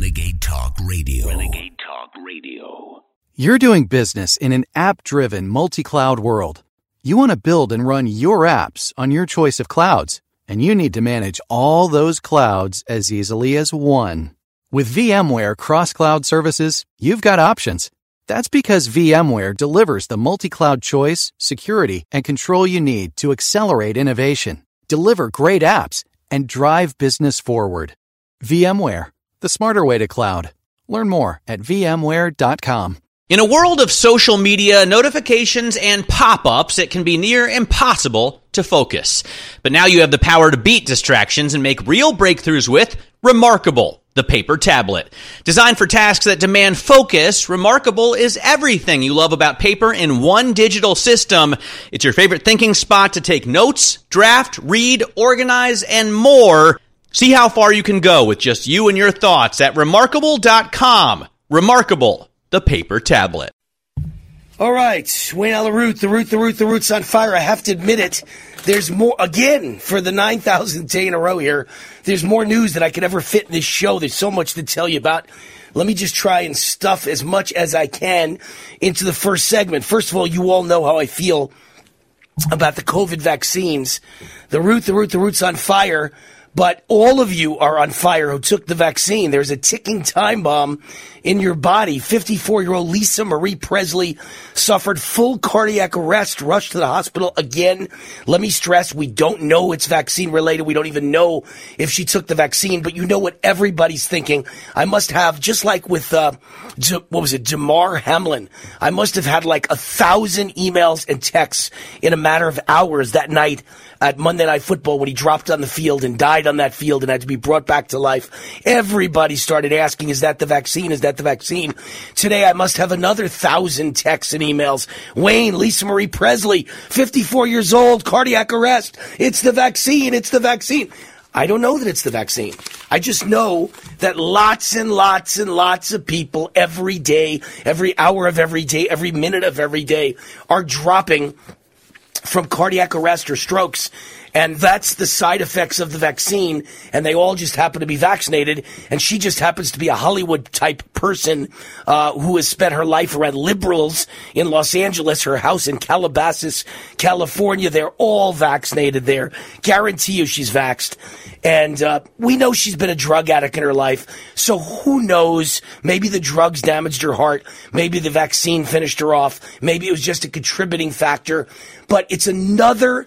Renegade Talk Radio. Renegade Talk Radio. You're doing business in an app driven, multi cloud world. You want to build and run your apps on your choice of clouds, and you need to manage all those clouds as easily as one. With VMware Cross Cloud Services, you've got options. That's because VMware delivers the multi cloud choice, security, and control you need to accelerate innovation, deliver great apps, and drive business forward. VMware, the smarter way to cloud. Learn more at VMware.com. In a world of social media, notifications, and pop ups, it can be near impossible to focus. But now you have the power to beat distractions and make real breakthroughs with Remarkable, the paper tablet. Designed for tasks that demand focus, Remarkable is everything you love about paper in one digital system. It's your favorite thinking spot to take notes, draft, read, organize, and more. See how far you can go with just you and your thoughts at remarkable.com. Remarkable, the paper tablet. All right, Wayne Allyn Root, the root, the root, the root's on fire. I have to admit it. There's more, again, for the 9,000th day in a row here, there's more news that I could ever fit in this show. There's so much to tell you about. Let me just try and stuff as much as I can into the first segment. First of all, you all know how I feel about the COVID vaccines. The root, the root, the root's on fire. But all of you are on fire who took the vaccine. There's a ticking time bomb in your body. 54 year old Lisa Marie Presley suffered full cardiac arrest, rushed to the hospital again. Let me stress, we don't know it's vaccine related. We don't even know if she took the vaccine, but you know what everybody's thinking. I must have, just like with, uh, what was it, Damar Hamlin, I must have had like a thousand emails and texts in a matter of hours that night at Monday Night Football when he dropped on the field and died on that field and had to be brought back to life. Everybody started asking, is that the vaccine? Is that the vaccine? Today I must have another thousand texts and emails. Wayne, Lisa Marie Presley, 54 years old, cardiac arrest. It's the vaccine. It's the vaccine. I don't know that it's the vaccine. I just know that lots and lots and lots of people every day, every hour of every day, every minute of every day are dropping from cardiac arrest or strokes. And that's the side effects of the vaccine. And they all just happen to be vaccinated. And she just happens to be a Hollywood type person uh, who has spent her life around liberals in Los Angeles, her house in Calabasas, California. They're all vaccinated there. Guarantee you she's vaxxed. And uh, we know she's been a drug addict in her life. So who knows? Maybe the drugs damaged her heart. Maybe the vaccine finished her off. Maybe it was just a contributing factor. But it's another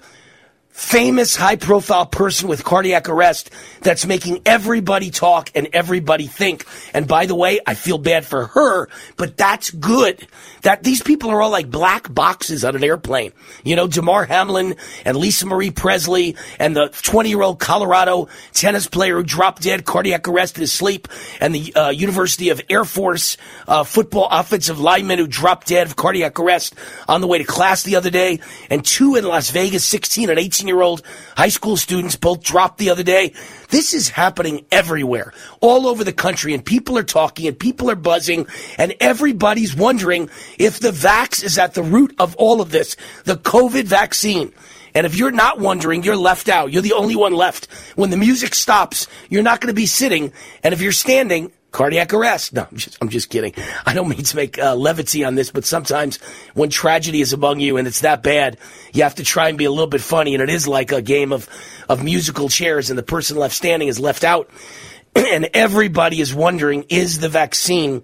famous high profile person with cardiac arrest that's making everybody talk and everybody think. And by the way, I feel bad for her, but that's good. That these people are all like black boxes on an airplane. You know, Damar Hamlin and Lisa Marie Presley and the 20 year old Colorado tennis player who dropped dead, cardiac arrest in his sleep, and the uh, University of Air Force uh, football offensive lineman who dropped dead of cardiac arrest on the way to class the other day, and two in Las Vegas, 16 and 18 year old high school students both dropped the other day. This is happening everywhere, all over the country, and people are talking and people are buzzing, and everybody's wondering if the vax is at the root of all of this, the COVID vaccine. And if you're not wondering, you're left out. You're the only one left. When the music stops, you're not going to be sitting. And if you're standing, cardiac arrest. No, I'm just, I'm just kidding. I don't mean to make uh, levity on this, but sometimes when tragedy is among you and it's that bad, you have to try and be a little bit funny. And it is like a game of, of musical chairs and the person left standing is left out. and everybody is wondering, is the vaccine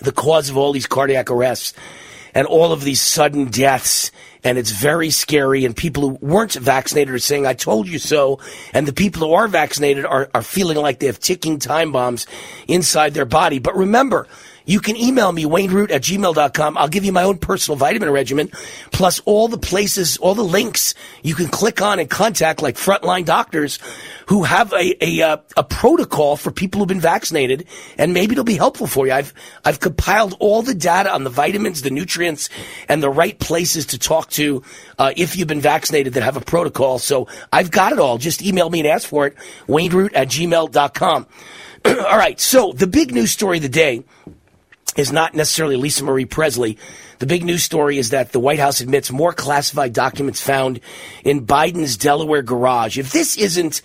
the cause of all these cardiac arrests and all of these sudden deaths? And it's very scary. And people who weren't vaccinated are saying, I told you so. And the people who are vaccinated are, are feeling like they have ticking time bombs inside their body. But remember, you can email me, wayneroot at gmail.com. I'll give you my own personal vitamin regimen, plus all the places, all the links you can click on and contact like frontline doctors who have a, a, uh, a protocol for people who've been vaccinated, and maybe it'll be helpful for you. I've, I've compiled all the data on the vitamins, the nutrients, and the right places to talk to uh, if you've been vaccinated that have a protocol. So I've got it all. Just email me and ask for it, wayneroot at gmail.com. all right, so the big news story of the day is not necessarily Lisa Marie Presley. The big news story is that the White House admits more classified documents found in Biden's Delaware garage. If this isn't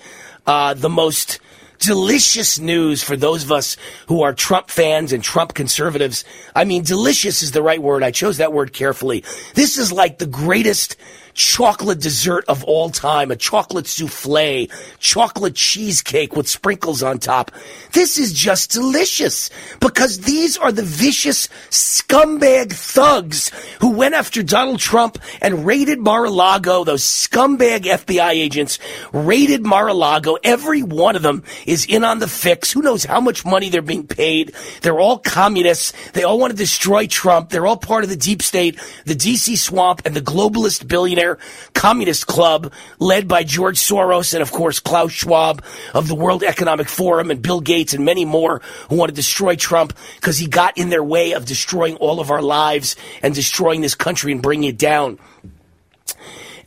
uh, the most delicious news for those of us who are Trump fans and Trump conservatives. I mean, delicious is the right word. I chose that word carefully. This is like the greatest chocolate dessert of all time, a chocolate souffle, chocolate cheesecake with sprinkles on top. This is just delicious because these are the vicious scumbag thugs who went after Donald Trump and raided Mar-a-Lago. Those scumbag FBI agents raided Mar-a-Lago. Every one of them is in on the fix. Who knows how much money they're being paid? They're all communists. They all want to destroy Trump. They're all part of the deep state, the DC swamp, and the globalist billionaire communist club led by George Soros and, of course, Klaus Schwab of the World Economic Forum and Bill Gates and many more who want to destroy Trump because he got in their way of destroying all of our lives and destroying this country and bringing it down.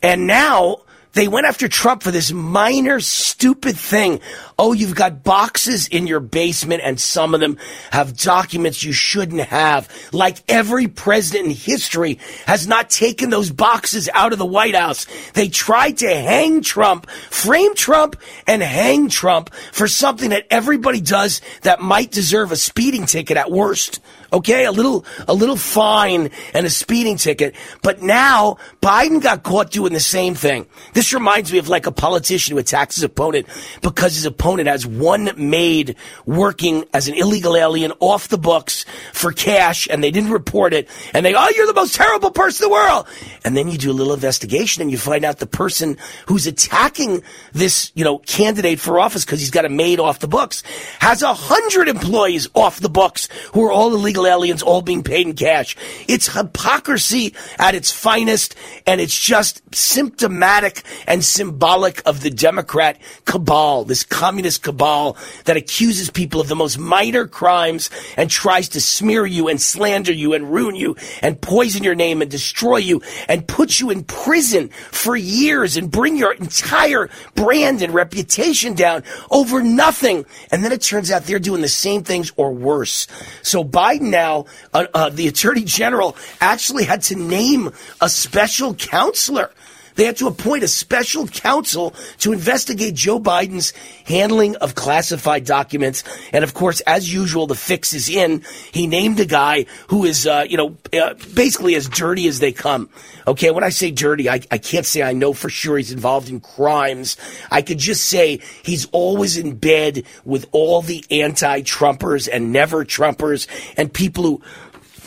And now they went after Trump for this minor, stupid thing. Oh, you've got boxes in your basement, and some of them have documents you shouldn't have. Like every president in history has not taken those boxes out of the White House. They tried to hang Trump, frame Trump, and hang Trump for something that everybody does that might deserve a speeding ticket at worst. Okay, a little a little fine and a speeding ticket. But now Biden got caught doing the same thing. This reminds me of like a politician who attacks his opponent because his opponent has one maid working as an illegal alien off the books for cash and they didn't report it and they oh you're the most terrible person in the world. And then you do a little investigation and you find out the person who's attacking this, you know, candidate for office because he's got a maid off the books has a hundred employees off the books who are all illegal illegal aliens all being paid in cash. It's hypocrisy at its finest, and it's just symptomatic and symbolic of the Democrat cabal, this communist cabal that accuses people of the most minor crimes and tries to smear you and slander you and ruin you and poison your name and destroy you and put you in prison for years and bring your entire brand and reputation down over nothing. And then it turns out they're doing the same things or worse. So Biden now, uh, uh, the attorney general actually had to name a special counselor. They had to appoint a special counsel to investigate Joe Biden's handling of classified documents. And of course, as usual, the fix is in. He named a guy who is, uh, you know, uh, basically as dirty as they come. Okay, when I say dirty, I, I can't say I know for sure he's involved in crimes. I could just say he's always in bed with all the anti-Trumpers and never Trumpers and people who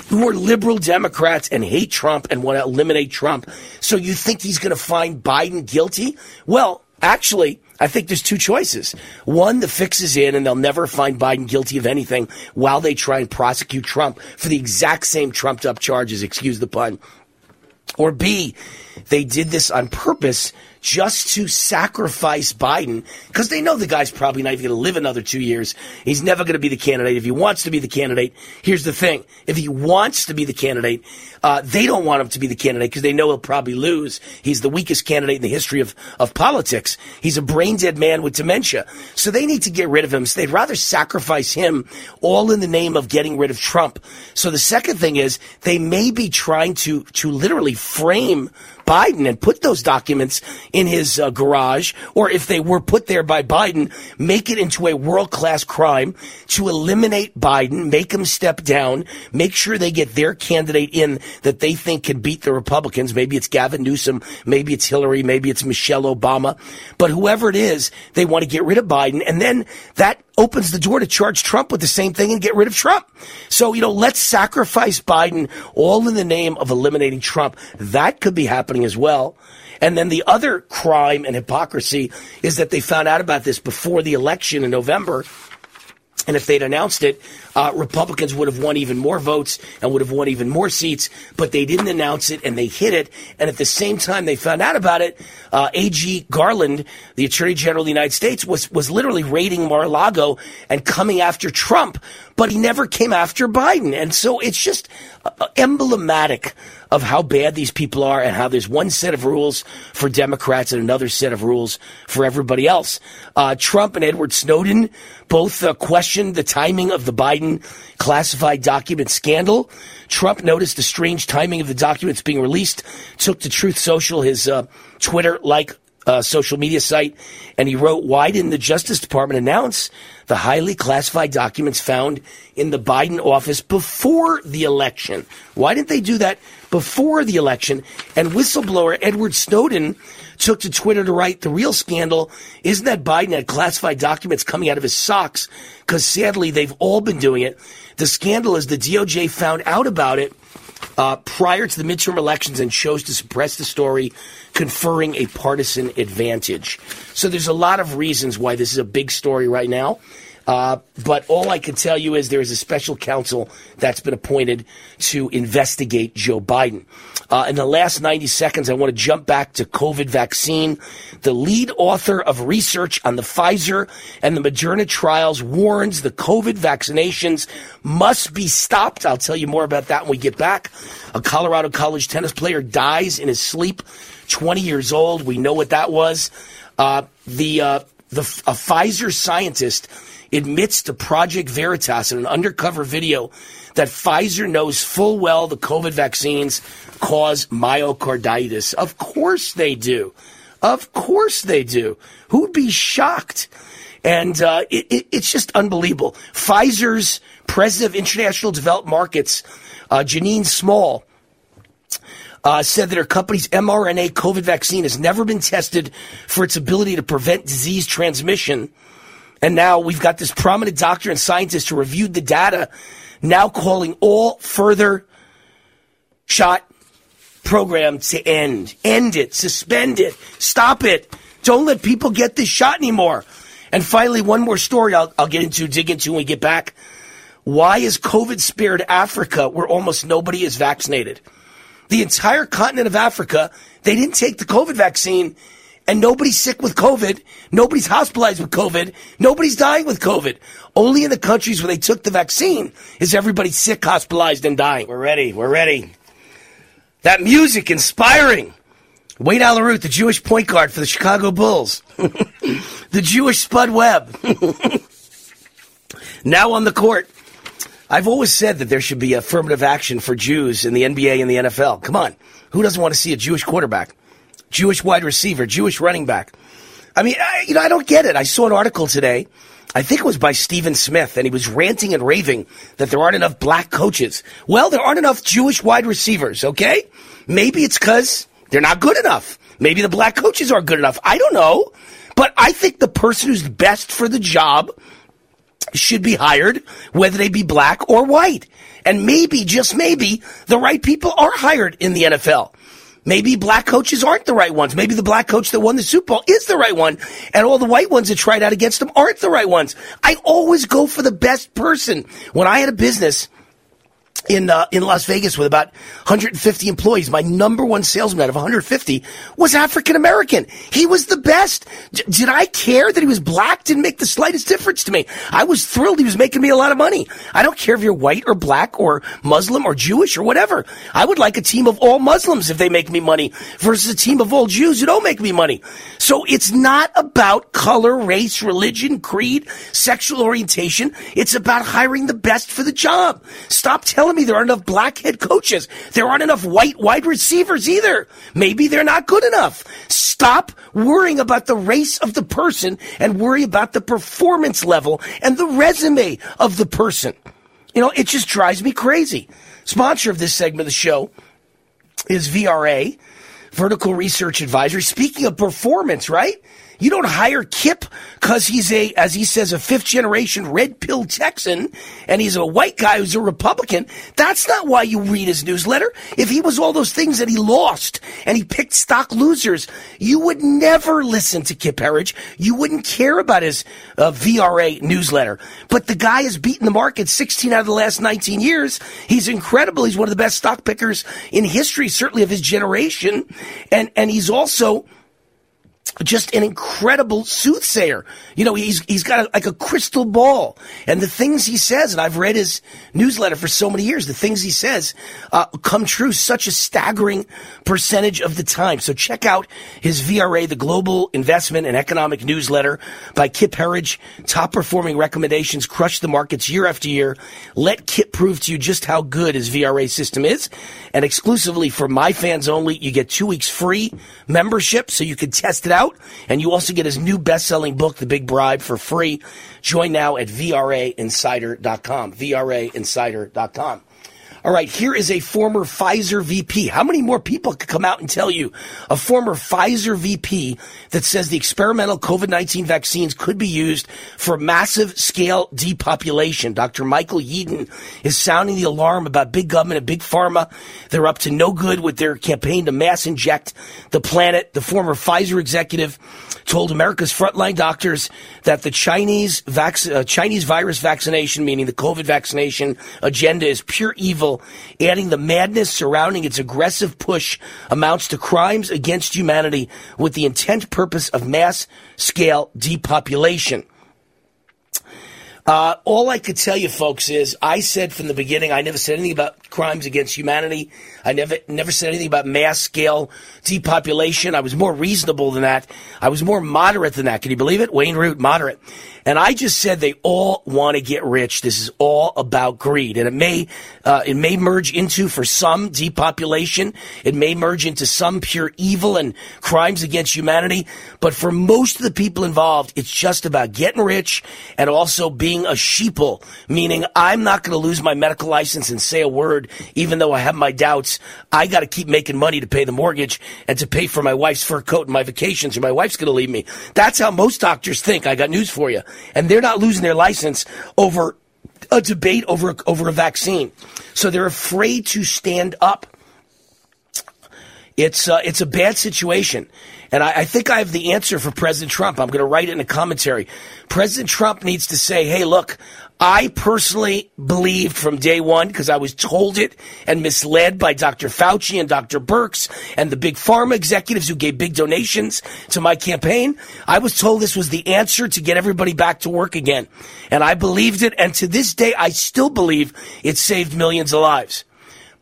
who are liberal Democrats and hate Trump and want to eliminate Trump. So you think he's going to find Biden guilty? Well, actually, I think there's two choices. One, the fix is in and they'll never find Biden guilty of anything while they try and prosecute Trump for the exact same trumped up charges, excuse the pun. Or B, they did this on purpose just to sacrifice Biden because they know the guy's probably not even going to live another two years. He's never going to be the candidate. If he wants to be the candidate, here's the thing. If he wants to be the candidate, uh, they don't want him to be the candidate because they know he'll probably lose. He's the weakest candidate in the history of, of politics. He's a brain dead man with dementia. So they need to get rid of him. So they'd rather sacrifice him all in the name of getting rid of Trump. So the second thing is they may be trying to, to literally frame Biden and put those documents in his uh, garage, or if they were put there by Biden, make it into a world class crime to eliminate Biden, make him step down, make sure they get their candidate in that they think can beat the Republicans. Maybe it's Gavin Newsom, maybe it's Hillary, maybe it's Michelle Obama, but whoever it is, they want to get rid of Biden, and then that opens the door to charge Trump with the same thing and get rid of Trump. So, you know, let's sacrifice Biden all in the name of eliminating Trump. That could be happening as well. And then the other crime and hypocrisy is that they found out about this before the election in November and if they'd announced it, uh, Republicans would have won even more votes and would have won even more seats. But they didn't announce it and they hid it. And at the same time they found out about it, uh, A.G. Garland, the Attorney General of the United States, was was literally raiding Mar-a-Lago and coming after Trump, but he never came after Biden. And so it's just uh, emblematic of how bad these people are and how there's one set of rules for Democrats and another set of rules for everybody else. Uh, Trump and Edward Snowden both uh, questioned the timing of the Biden classified document scandal. Trump noticed the strange timing of the documents being released, took to Truth Social, his uh, Twitter like uh, social media site, and he wrote, "Why didn't the Justice Department announce the highly classified documents found in the Biden office before the election? Why didn't they do that before the election?" And whistleblower Edward Snowden took to Twitter to write, "The real scandal isn't that Biden had classified documents coming out of his socks, because sadly they've all been doing it. The scandal is the DOJ found out about it." Uh, prior to the midterm elections and chose to suppress the story conferring a partisan advantage. So there's a lot of reasons why this is a big story right now. Uh, but all I can tell you is there is a special counsel that's been appointed to investigate Joe Biden. Uh, in the last 90 seconds, I want to jump back to COVID vaccine. The lead author of research on the Pfizer and the Moderna trials warns the COVID vaccinations must be stopped. I'll tell you more about that when we get back. A Colorado College tennis player dies in his sleep 20 years old. We know what that was. Uh, the uh, the a Pfizer scientist admits to Project Veritas in an undercover video that Pfizer knows full well the COVID vaccines cause myocarditis. Of course they do. Of course they do. Who'd be shocked? And uh, it, it, it's just unbelievable. Pfizer's president of international developed markets, uh, Janine Small, uh, said that her company's mRNA COVID vaccine has never been tested for its ability to prevent disease transmission. And now we've got this prominent doctor and scientist who reviewed the data, now calling all further shot program to end. End it, suspend it, stop it. Don't let people get this shot anymore. And finally, one more story I'll, I'll get into, dig into when we get back. Why is COVID spared Africa where almost nobody is vaccinated? the entire continent of Africa, they didn't take the COVID vaccine and nobody's sick with COVID. Nobody's hospitalized with COVID. Nobody's dying with COVID. Only in the countries where they took the vaccine is everybody sick, hospitalized, and dying. We're ready. We're ready. That music inspiring. Wayne Allyn Root, the Jewish point guard for the Chicago Bulls. the Jewish Spud Webb. now on the court. I've always said that there should be affirmative action for Jews in the NBA and the NFL. Come on. Who doesn't want to see a Jewish quarterback? Jewish wide receiver, Jewish running back. I mean, I, you know, I don't get it. I saw an article today. I think it was by Stephen Smith, and he was ranting and raving that there aren't enough black coaches. Well, there aren't enough Jewish wide receivers, okay? Maybe it's because they're not good enough. Maybe the black coaches aren't good enough. I don't know. But I think the person who's best for the job should be hired, whether they be black or white. And maybe, just maybe, the right people are hired in the NFL. Maybe black coaches aren't the right ones. Maybe the black coach that won the Super Bowl is the right one, and all the white ones that tried out against him aren't the right ones. I always go for the best person. When I had a business, in uh, in Las Vegas with about 150 employees. My number one salesman out of 150 was African American. He was the best. D- did I care that he was black? Didn't make the slightest difference to me. I was thrilled he was making me a lot of money. I don't care if you're white or black or Muslim or Jewish or whatever. I would like a team of all Muslims if they make me money versus a team of all Jews who don't make me money. So it's not about color, race, religion, creed, sexual orientation. It's about hiring the best for the job. Stop telling me there aren't enough black head coaches. There aren't enough white wide receivers either. Maybe they're not good enough. Stop worrying about the race of the person and worry about the performance level and the resume of the person. You know, it just drives me crazy. Sponsor of this segment of the show is VRA, Vertical Research Advisory. Speaking of performance, right? You don't hire Kip because he's a, as he says, a fifth generation red pill Texan and he's a white guy who's a Republican. That's not why you read his newsletter. If he was all those things that he lost and he picked stock losers, you would never listen to Kip Herriage. You wouldn't care about his uh, VRA newsletter. But the guy has beaten the market 16 out of the last 19 years. He's incredible. He's one of the best stock pickers in history, certainly of his generation. And, and he's also, just an incredible soothsayer. You know, he's he's got a, like a crystal ball, and the things he says, and I've read his newsletter for so many years. The things he says uh, come true such a staggering percentage of the time. So check out his VRA, the Global Investment and Economic Newsletter by Kip Herriage. Top performing recommendations crush the markets year after year. Let Kip prove to you just how good his VRA system is, and exclusively for my fans only, you get two weeks free membership, so you can test it out out. And you also get his new best-selling book, The Big Bribe, for free. Join now at VRAinsider.com. VRAinsider.com. All right, here is a former Pfizer VP. How many more people could come out and tell you a former Pfizer VP that says the experimental COVID 19 vaccines could be used for massive scale depopulation? Dr. Michael Yeadon is sounding the alarm about big government and big pharma. They're up to no good with their campaign to mass inject the planet. The former Pfizer executive told America's frontline doctors that the Chinese vac- uh, Chinese virus vaccination, meaning the COVID vaccination agenda, is pure evil. Adding the madness surrounding its aggressive push amounts to crimes against humanity with the intent purpose of mass scale depopulation. Uh, all I could tell you, folks, is I said from the beginning I never said anything about crimes against humanity. I never never said anything about mass scale depopulation. I was more reasonable than that. I was more moderate than that. Can you believe it? Wayne Root, moderate. And I just said they all want to get rich. This is all about greed, and it may uh, it may merge into for some depopulation. It may merge into some pure evil and crimes against humanity. But for most of the people involved, it's just about getting rich and also being a sheeple, meaning I'm not going to lose my medical license and say a word, even though I have my doubts. I got to keep making money to pay the mortgage and to pay for my wife's fur coat and my vacations, or my wife's going to leave me. That's how most doctors think. I got news for you and they're not losing their license over a debate over over a vaccine. So they're afraid to stand up. It's uh, it's a bad situation, and I, I think I have the answer for President Trump. I'm going to write it in a commentary. President Trump needs to say, "Hey, look, I personally believed from day one because I was told it and misled by Dr. Fauci and Dr. Birx and the big pharma executives who gave big donations to my campaign. I was told this was the answer to get everybody back to work again. And I believed it. And to this day, I still believe it saved millions of lives.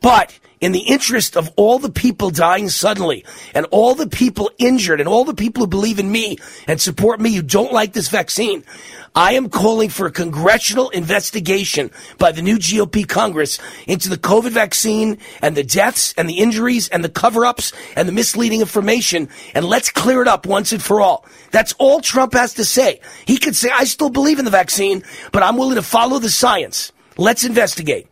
But in the interest of all the people dying suddenly and all the people injured and all the people who believe in me and support me who don't like this vaccine, I am calling for a congressional investigation by the new GOP Congress into the COVID vaccine and the deaths and the injuries and the cover ups and the misleading information. And let's clear it up once and for all. That's all Trump has to say. He could say, I still believe in the vaccine, but I'm willing to follow the science. Let's investigate.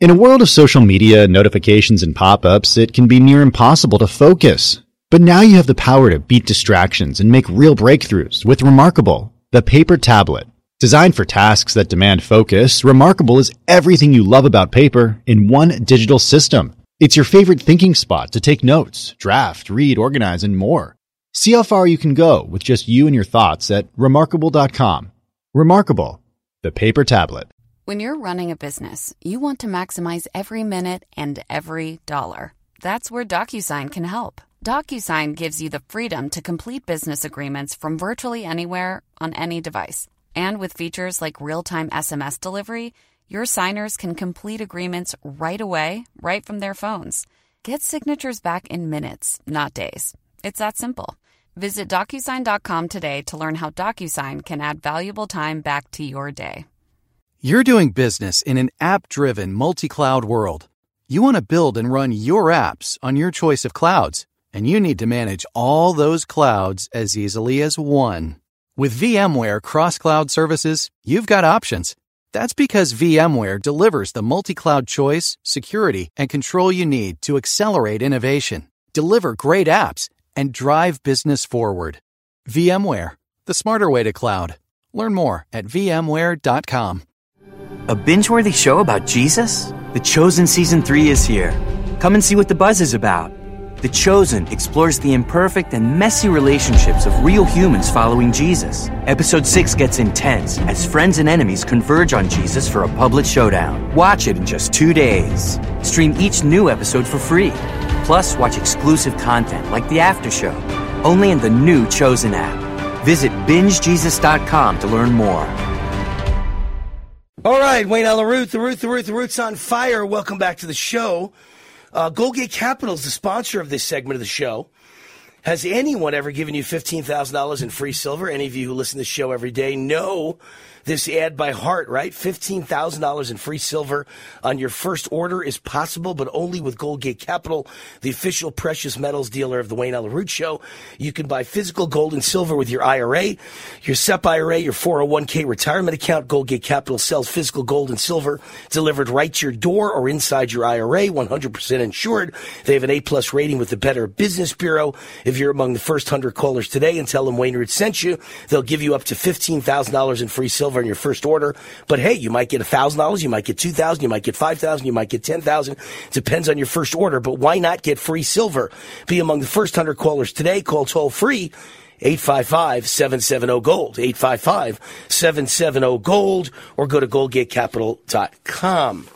In a world of social media, notifications, and pop ups, it can be near impossible to focus. But now you have the power to beat distractions and make real breakthroughs with Remarkable, the paper tablet. Designed for tasks that demand focus, Remarkable is everything you love about paper in one digital system. It's your favorite thinking spot to take notes, draft, read, organize, and more. See how far you can go with just you and your thoughts at remarkable.com. Remarkable, the paper tablet. When you're running a business, you want to maximize every minute and every dollar. That's where DocuSign can help. DocuSign gives you the freedom to complete business agreements from virtually anywhere on any device. And with features like real time SMS delivery, your signers can complete agreements right away, right from their phones. Get signatures back in minutes, not days. It's that simple. Visit DocuSign.com today to learn how DocuSign can add valuable time back to your day. You're doing business in an app driven, multi cloud world. You want to build and run your apps on your choice of clouds, and you need to manage all those clouds as easily as one. With VMware Cross Cloud Services, you've got options. That's because VMware delivers the multi cloud choice, security, and control you need to accelerate innovation, deliver great apps, and drive business forward. VMware, the smarter way to cloud. Learn more at VMware.com. A binge worthy show about Jesus? The Chosen Season 3 is here. Come and see what the buzz is about. The Chosen explores the imperfect and messy relationships of real humans following Jesus. Episode 6 gets intense as friends and enemies converge on Jesus for a public showdown. Watch it in just two days. Stream each new episode for free. Plus, watch exclusive content like the after show, only in the new Chosen app. Visit bingejesus.com to learn more. All right, Wayne Allyn Root, the Root, the Root, the Root's on fire. Welcome back to the show. Uh, Goldgate Capital is the sponsor of this segment of the show. Has anyone ever given you $15,000 in free silver? Any of you who listen to the show every day know this ad by heart, right? $15,000 in free silver on your first order is possible, but only with Goldgate Capital, the official precious metals dealer of the Wayne Allyn Root Show. You can buy physical gold and silver with your IRA, your SEP IRA, your 401k retirement account. Goldgate Capital sells physical gold and silver delivered right to your door or inside your IRA, 100% insured. They have an A plus rating with the Better Business Bureau. If you're among the first 100 callers today and tell them Wayne Root sent you, they'll give you up to $15,000 in free silver on your first order. But hey, you might get $1,000, you might get 2000 you might get 5000 you might get 10000 Depends on your first order, but why not get free silver? Be among the first 100 callers today. Call toll free 855-770-GOLD, 855-770-GOLD, or go to goldgatecapital.com.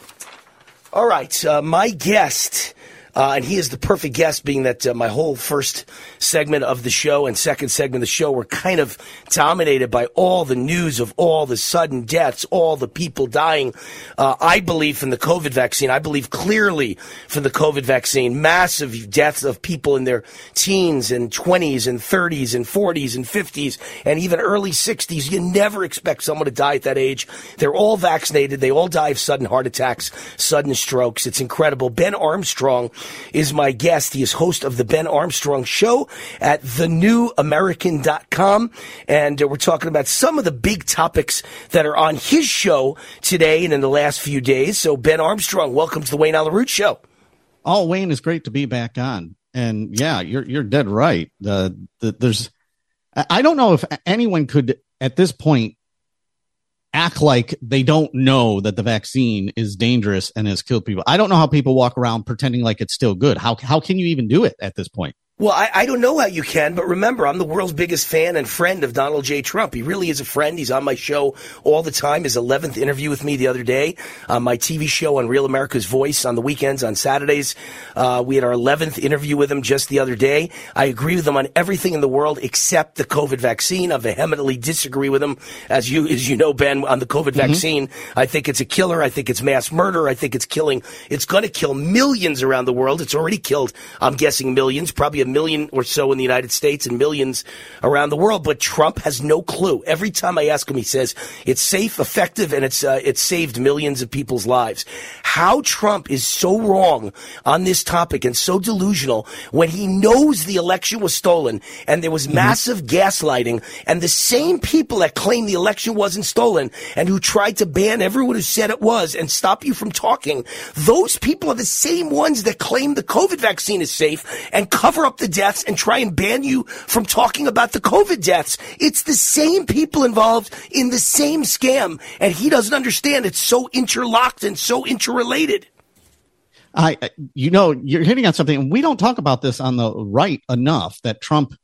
All right, uh, my guest uh, and he is the perfect guest, being that uh, my whole first segment of the show and second segment of the show were kind of dominated by all the news of all the sudden deaths, all the people dying. Uh, I believe from the COVID vaccine. I believe clearly from the COVID vaccine, massive deaths of people in their teens and 20s and 30s and 40s and 50s and even early 60s. You never expect someone to die at that age. They're all vaccinated. They all die of sudden heart attacks, sudden strokes. It's incredible. Ben Armstrong is my guest. He is host of the Ben Armstrong Show at thenewamerican.com. And uh, we're talking about some of the big topics that are on his show today and in the last few days. So, Ben Armstrong, welcome to the Wayne Allyn Root Show. Oh, Wayne, is great to be back on. And yeah, you're you're dead right. The, the there's I don't know if anyone could at this point act like they don't know that the vaccine is dangerous and has killed people. I don't know how people walk around pretending like it's still good. How how can you even do it at this point? Well, I, I, don't know how you can, but remember, I'm the world's biggest fan and friend of Donald J. Trump. He really is a friend. He's on my show all the time. His 11th interview with me the other day on my TV show on Real America's Voice on the weekends, on Saturdays. Uh, we had our 11th interview with him just the other day. I agree with him on everything in the world except the COVID vaccine. I vehemently disagree with him, as you, as you know, Ben, on the COVID mm-hmm. vaccine. I think it's a killer. I think it's mass murder. I think it's killing, it's going to kill millions around the world. It's already killed, I'm guessing, millions, probably a million or so in the United States and millions around the world. But Trump has no clue. Every time I ask him, he says it's safe, effective, and it's uh, it's saved millions of people's lives. How Trump is so wrong on this topic and so delusional when he knows the election was stolen and there was mm-hmm. massive gaslighting, and the same people that claim the election wasn't stolen and who tried to ban everyone who said it was and stop you from talking, those people are the same ones that claim the COVID vaccine is safe and cover up the deaths and try and ban you from talking about the COVID deaths. It's the same people involved in the same scam, and he doesn't understand it's so interlocked and so interrelated. I, you know, you're hitting on something. And we don't talk about this on the right enough that Trump,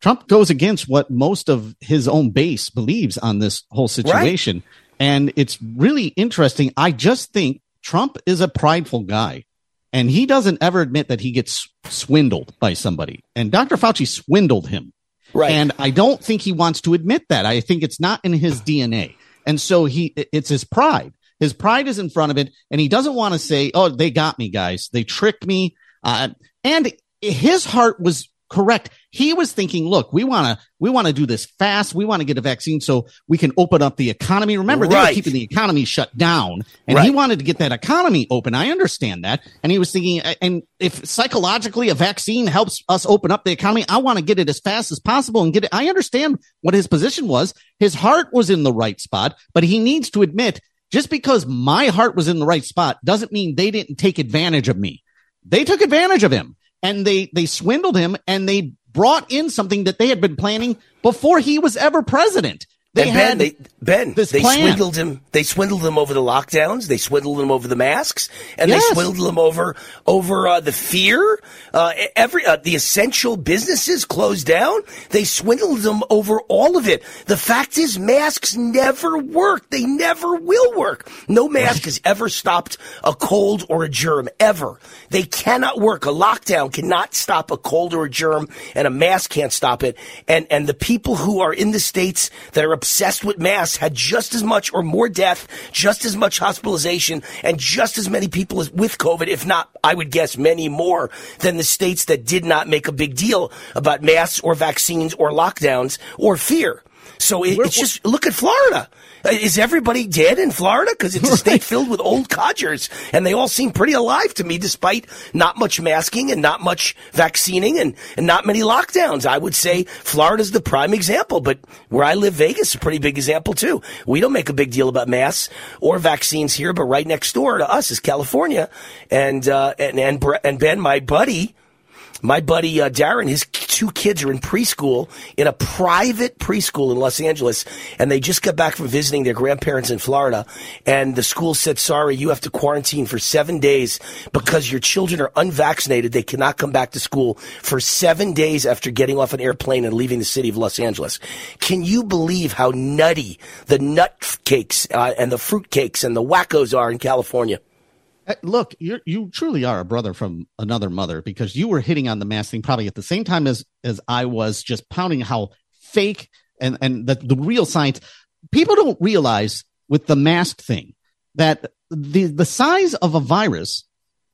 Trump goes against what most of his own base believes on this whole situation. Right. And it's really interesting. I just think Trump is a prideful guy and he doesn't ever admit that he gets swindled by somebody. And Dr. Fauci swindled him. Right. And I don't think he wants to admit that. I think it's not in his DNA. And so he, it's his pride. His pride is in front of it. And he doesn't want to say, Oh, they got me, guys. They tricked me. Uh, and his heart was correct. He was thinking, look, we want to, we want to do this fast. We want to get a vaccine so we can open up the economy. Remember, right. they were keeping the economy shut down and right. he wanted to get that economy open. I understand that. And he was thinking, and if psychologically a vaccine helps us open up the economy, I want to get it as fast as possible and get it. I understand what his position was. His heart was in the right spot, but he needs to admit just because my heart was in the right spot doesn't mean they didn't take advantage of me. They took advantage of him and they they swindled him and they brought in something that they had been planning before he was ever president. They and Ben, they, Ben, they plan. swindled him. They swindled him over the lockdowns. They swindled him over the masks, and yes. they swindled him over over uh, the fear. Uh, every uh, the essential businesses closed down. They swindled them over all of it. The fact is, masks never work. They never will work. No mask has ever stopped a cold or a germ ever. They cannot work. A lockdown cannot stop a cold or a germ, and a mask can't stop it. And and the people who are in the states that are obsessed with masks had just as much or more death, just as much hospitalization, and just as many people with COVID, if not, I would guess many more than the states that did not make a big deal about masks or vaccines or lockdowns or fear. So it, it's just look at Florida. Uh, is everybody dead in Florida? Because it's a state filled with old codgers, and they all seem pretty alive to me, despite not much masking and not much vaccinating and, and not many lockdowns. I would say Florida's the prime example, but where I live, Vegas, is a pretty big example too. We don't make a big deal about masks or vaccines here, but right next door to us is California, and uh, and and, and Ben, my buddy my buddy uh, Darren, his two kids are in preschool in a private preschool in Los Angeles, and they just got back from visiting their grandparents in Florida. And the school said, "Sorry, you have to quarantine for seven days because your children are unvaccinated. They cannot come back to school for seven days after getting off an airplane and leaving the city of Los Angeles." Can you believe how nutty the nut cakes uh, and the fruit cakes and the wackos are in California? Look, you you truly are a brother from another mother because you were hitting on the mask thing probably at the same time as as I was just pounding how fake and and the, the real science. People don't realize with the mask thing that the the size of a virus,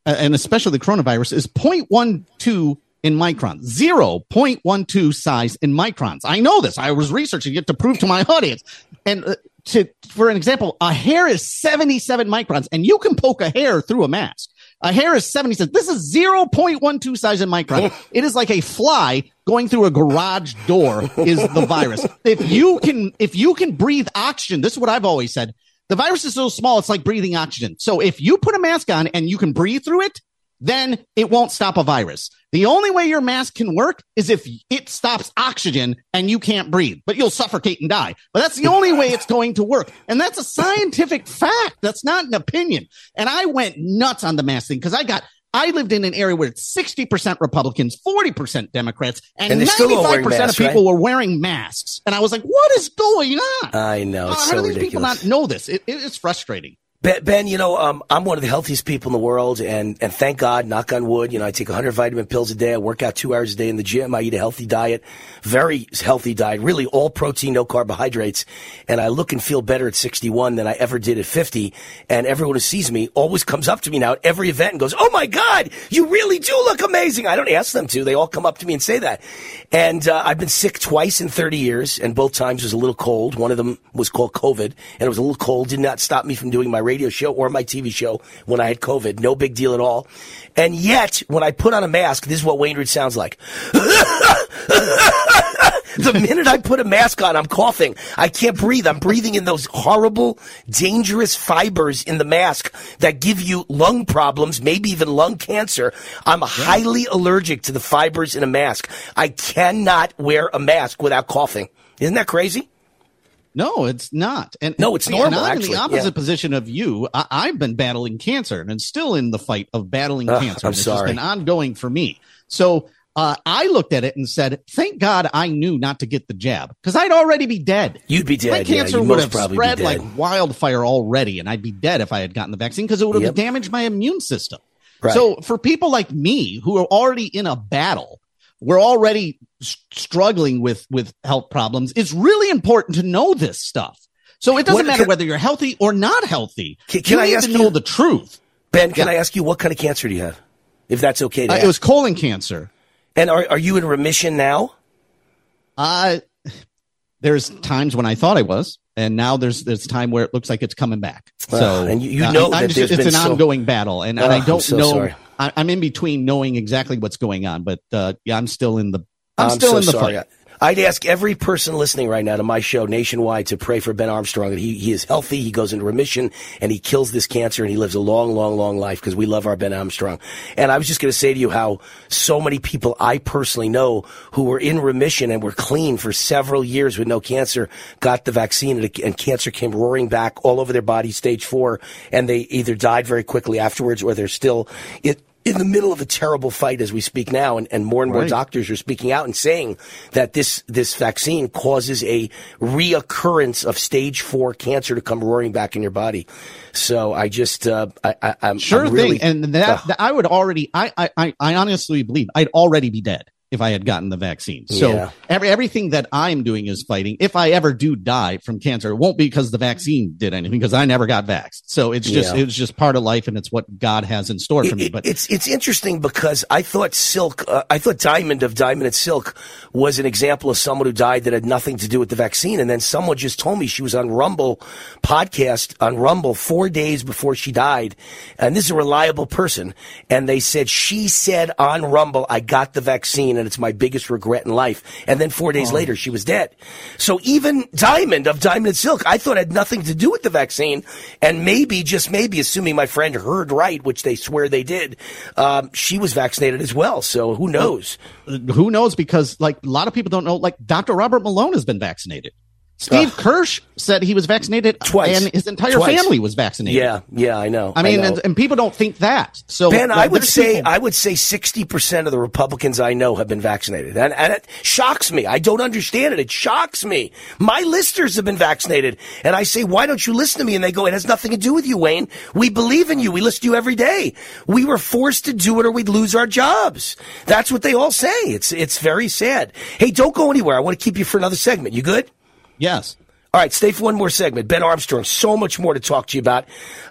and especially the coronavirus, is 0.12 in microns, 0.12 size in microns. I know this. I was researching it to prove to my audience. And uh, to, for an example, a hair is 77 microns and you can poke a hair through a mask. A hair is 77. This is 0.12 size in micron. Oh. it is like a fly going through a garage door is the virus. If you can, if you can breathe oxygen, this is what I've always said. The virus is so small, it's like breathing oxygen. So if you put a mask on and you can breathe through it, then it won't stop a virus. The only way your mask can work is if it stops oxygen and you can't breathe, but you'll suffocate and die. But that's the only way it's going to work. And that's a scientific fact. That's not an opinion. And I went nuts on the mask thing because I got, I lived in an area where it's 60% Republicans, 40% Democrats, and, and 95% masks, of people right? were wearing masks. And I was like, what is going on? I know. It's how so do these ridiculous. people not know this? It, it, it's frustrating. Ben, ben, you know, um, I'm one of the healthiest people in the world, and, and thank God, knock on wood, you know, I take 100 vitamin pills a day. I work out two hours a day in the gym. I eat a healthy diet, very healthy diet, really all protein, no carbohydrates. And I look and feel better at 61 than I ever did at 50. And everyone who sees me always comes up to me now at every event and goes, Oh my God, you really do look amazing. I don't ask them to. They all come up to me and say that. And uh, I've been sick twice in 30 years, and both times was a little cold. One of them was called COVID, and it was a little cold. Did not stop me from doing my radio show or my TV show when I had COVID. No big deal at all. And yet, when I put on a mask, this is what Wayne Root sounds like. the minute I put a mask on, I'm coughing. I can't breathe. I'm breathing in those horrible, dangerous fibers in the mask that give you lung problems, maybe even lung cancer. I'm yeah. highly allergic to the fibers in a mask. I cannot wear a mask without coughing. Isn't that crazy? No, it's not. And no, it's normal. And I'm actually. in the opposite yeah. position of you. I, have been battling cancer and still in the fight of battling Ugh, cancer. I'm it's sorry. been ongoing for me. So uh, I looked at it and said, "Thank God I knew not to get the jab because I'd already be dead. You'd be dead. My cancer yeah, would have spread like wildfire already, and I'd be dead if I had gotten the vaccine because it would have yep. damaged my immune system. Right. So for people like me who are already in a battle, we're already struggling with with health problems. It's really important to know this stuff. So it doesn't what, matter can, whether you're healthy or not healthy. Can, can you I need ask to know the truth? Ben, can yeah. I ask you what kind of cancer do you have? If that's okay. Uh, it was colon cancer. And are are you in remission now? Uh there's times when I thought I was, and now there's there's time where it looks like it's coming back. Uh, so and you, you know I, that just, it's an so... ongoing battle, and, and I don't so know. Sorry. I, am in between knowing exactly what's going on, but uh, yeah, I'm still in the I'm, I'm still so in the sorry. fight. I'd ask every person listening right now to my show nationwide to pray for Ben Armstrong. That he, he is healthy, he goes into remission, and he kills this cancer and he lives a long, long, long life because we love our Ben Armstrong. And I was just going to say to you how so many people I personally know who were in remission and were clean for several years with no cancer got the vaccine and, and cancer came roaring back all over their body, stage four, and they either died very quickly afterwards or they're still, it, in the middle of a terrible fight as we speak now, and, and more and more right. doctors are speaking out and saying that this this vaccine causes a reoccurrence of stage four cancer to come roaring back in your body. So I just uh, I, am sure I'm really, thing, and that, uh, that, I would already I, I I honestly believe I'd already be dead if I had gotten the vaccine. So Yeah. every, everything that I'm doing is fighting. If I ever do die from cancer, it won't be because the vaccine did anything because I never got vaxxed. So it's just Yeah. it's just part of life and it's what God has in store for It- me. But it's it's interesting because I thought Silk, uh, I thought Diamond of Diamond and Silk was an example of someone who died that had nothing to do with the vaccine, and then someone just told me she was on Rumble podcast on Rumble four days before she died, and this is a reliable person, and they said she said on Rumble, "I got the vaccine, and it's my biggest regret in life," and then four days later she was dead. So even Diamond of Diamond and Silk, I thought had nothing to do with the vaccine, and maybe just maybe, assuming my friend heard right, which they swear they did, um, she was vaccinated as well. So who knows? who knows? Because like a lot of people don't know, like Dr. Robert Malone has been vaccinated. Steve Kirsch said he was vaccinated Twice. and his entire Twice. family was vaccinated. Yeah, yeah, I know. I mean, know. and, and people don't think that. So Ben, like, I would say people- I would say sixty percent of the Republicans I know have been vaccinated, and, and it shocks me. I don't understand it. It shocks me. My listeners have been vaccinated, and I say, "Why don't you listen to me?" And they go, "It has nothing to do with you, Wayne. We believe in you. We listen to you every day. We were forced to do it, or we'd lose our jobs." That's what they all say. It's it's very sad. Hey, don't go anywhere. I want to keep you for another segment. You good? Yes. All right, stay for one more segment. Ben Armstrong, so much more to talk to you about.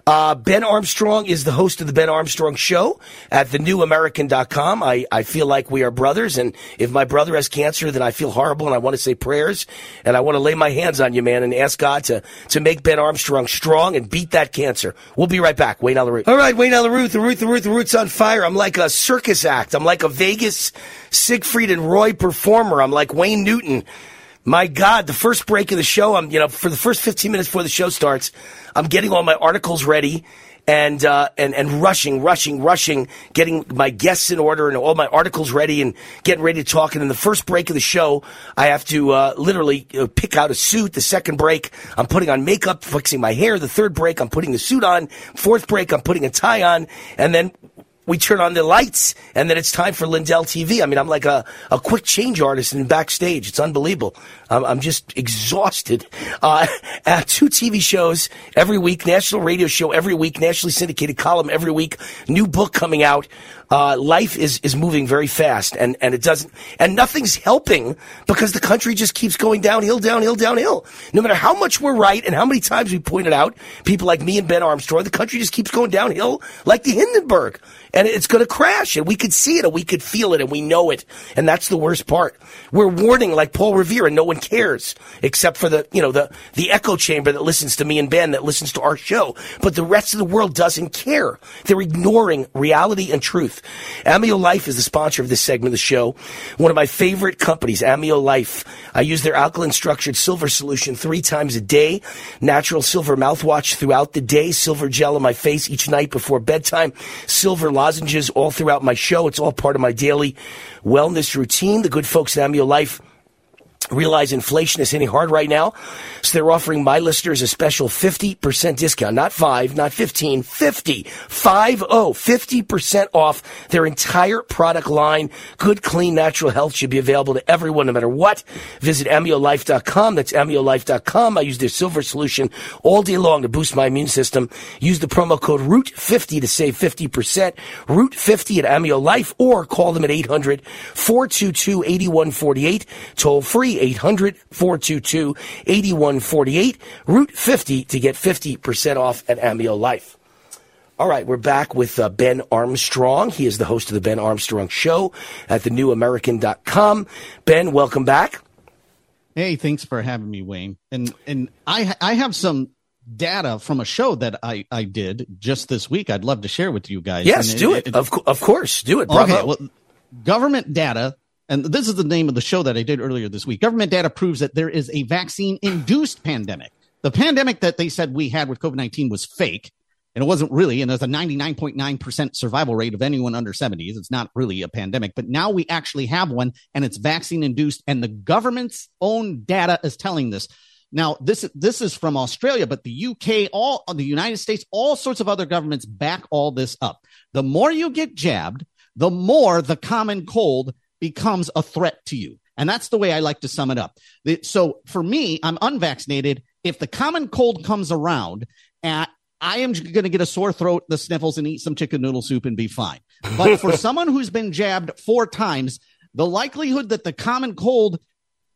Uh, ben Armstrong is the host of the Ben Armstrong Show at thenewamerican.com. I, I feel like we are brothers, and if my brother has cancer, then I feel horrible, and I want to say prayers, and I want to lay my hands on you, man, and ask God to, to make Ben Armstrong strong and beat that cancer. We'll be right back. Wayne Allyn Root. All right, Wayne Allyn Root, the root, the root, the root's on fire. I'm like a circus act. I'm like a Vegas Siegfried and Roy performer. I'm like Wayne Newton. My God, the first break of the show, I'm, you know, for the first 15 minutes before the show starts, I'm getting all my articles ready and, uh, and, and rushing, rushing, rushing, getting my guests in order and all my articles ready and getting ready to talk. And in the first break of the show, I have to, uh, literally pick out a suit. The second break, I'm putting on makeup, fixing my hair. The third break, I'm putting the suit on. Fourth break, I'm putting a tie on. And then we turn on the lights and then it's time for Lindell TV. I mean, I'm like a, a quick change artist in backstage. It's unbelievable. I'm, I'm just exhausted. Uh, two TV shows every week, national radio show every week, nationally syndicated column every week, new book coming out. Uh, life is, is moving very fast and, and it doesn't, and nothing's helping because the country just keeps going downhill, downhill, downhill. No matter how much we're right and how many times we pointed out, people like me and Ben Armstrong, the country just keeps going downhill like the Hindenburg and it's going to crash and we could see it and we could feel it and we know it. And that's the worst part. We're warning like Paul Revere and no one cares except for the, you know, the, the echo chamber that listens to me and Ben that listens to our show. But the rest of the world doesn't care. They're ignoring reality and truth. Amio Life is the sponsor of this segment of the show. One of my favorite companies, Amio Life. I use their alkaline structured silver solution three times a day. Natural silver mouthwash throughout the day. Silver gel on my face each night before bedtime. Silver lozenges all throughout my show. It's all part of my daily wellness routine. The good folks at Amio Life realize inflation is hitting hard right now. So they're offering my listeners a special 50% discount. Not 5, not 15, 50. 5 50% off their entire product line. Good, clean, natural health should be available to everyone no matter what. Visit amiolife.com. That's amiolife.com. I use their silver solution all day long to boost my immune system. Use the promo code ROOT50 to save 50%. ROOT50 at Amio Life or call them at 800 422 8148. Toll free 800 422 8148. Root 50 to get 50% off at Amio Life. All right, we're back with uh, Ben Armstrong. He is the host of the Ben Armstrong Show at thenewamerican.com. Ben, welcome back. Hey, thanks for having me, Wayne. And and I I have some data from a show that I I did just this week. I'd love to share with you guys. Yes, And do it. Of, of course, do it. Bravo. Okay, well, government data, and this is the name of the show that I did earlier this week. Government data proves that there is a vaccine induced pandemic. The pandemic that they said we had with COVID 19 was fake, and it wasn't really. And there's a 99.9% survival rate of anyone under 70s. It's not really a pandemic, but now we actually have one, and it's vaccine induced, and the government's own data is telling this. Now, this this is from Australia, but the UK, all the United States, all sorts of other governments back all this up. The more you get jabbed, the more the common cold becomes a threat to you. And that's the way I like to sum it up. So for me, I'm unvaccinated. If the common cold comes around, uh, I am going to get a sore throat, the sniffles, and eat some chicken noodle soup and be fine. But for someone who's been jabbed four times, the likelihood that the common cold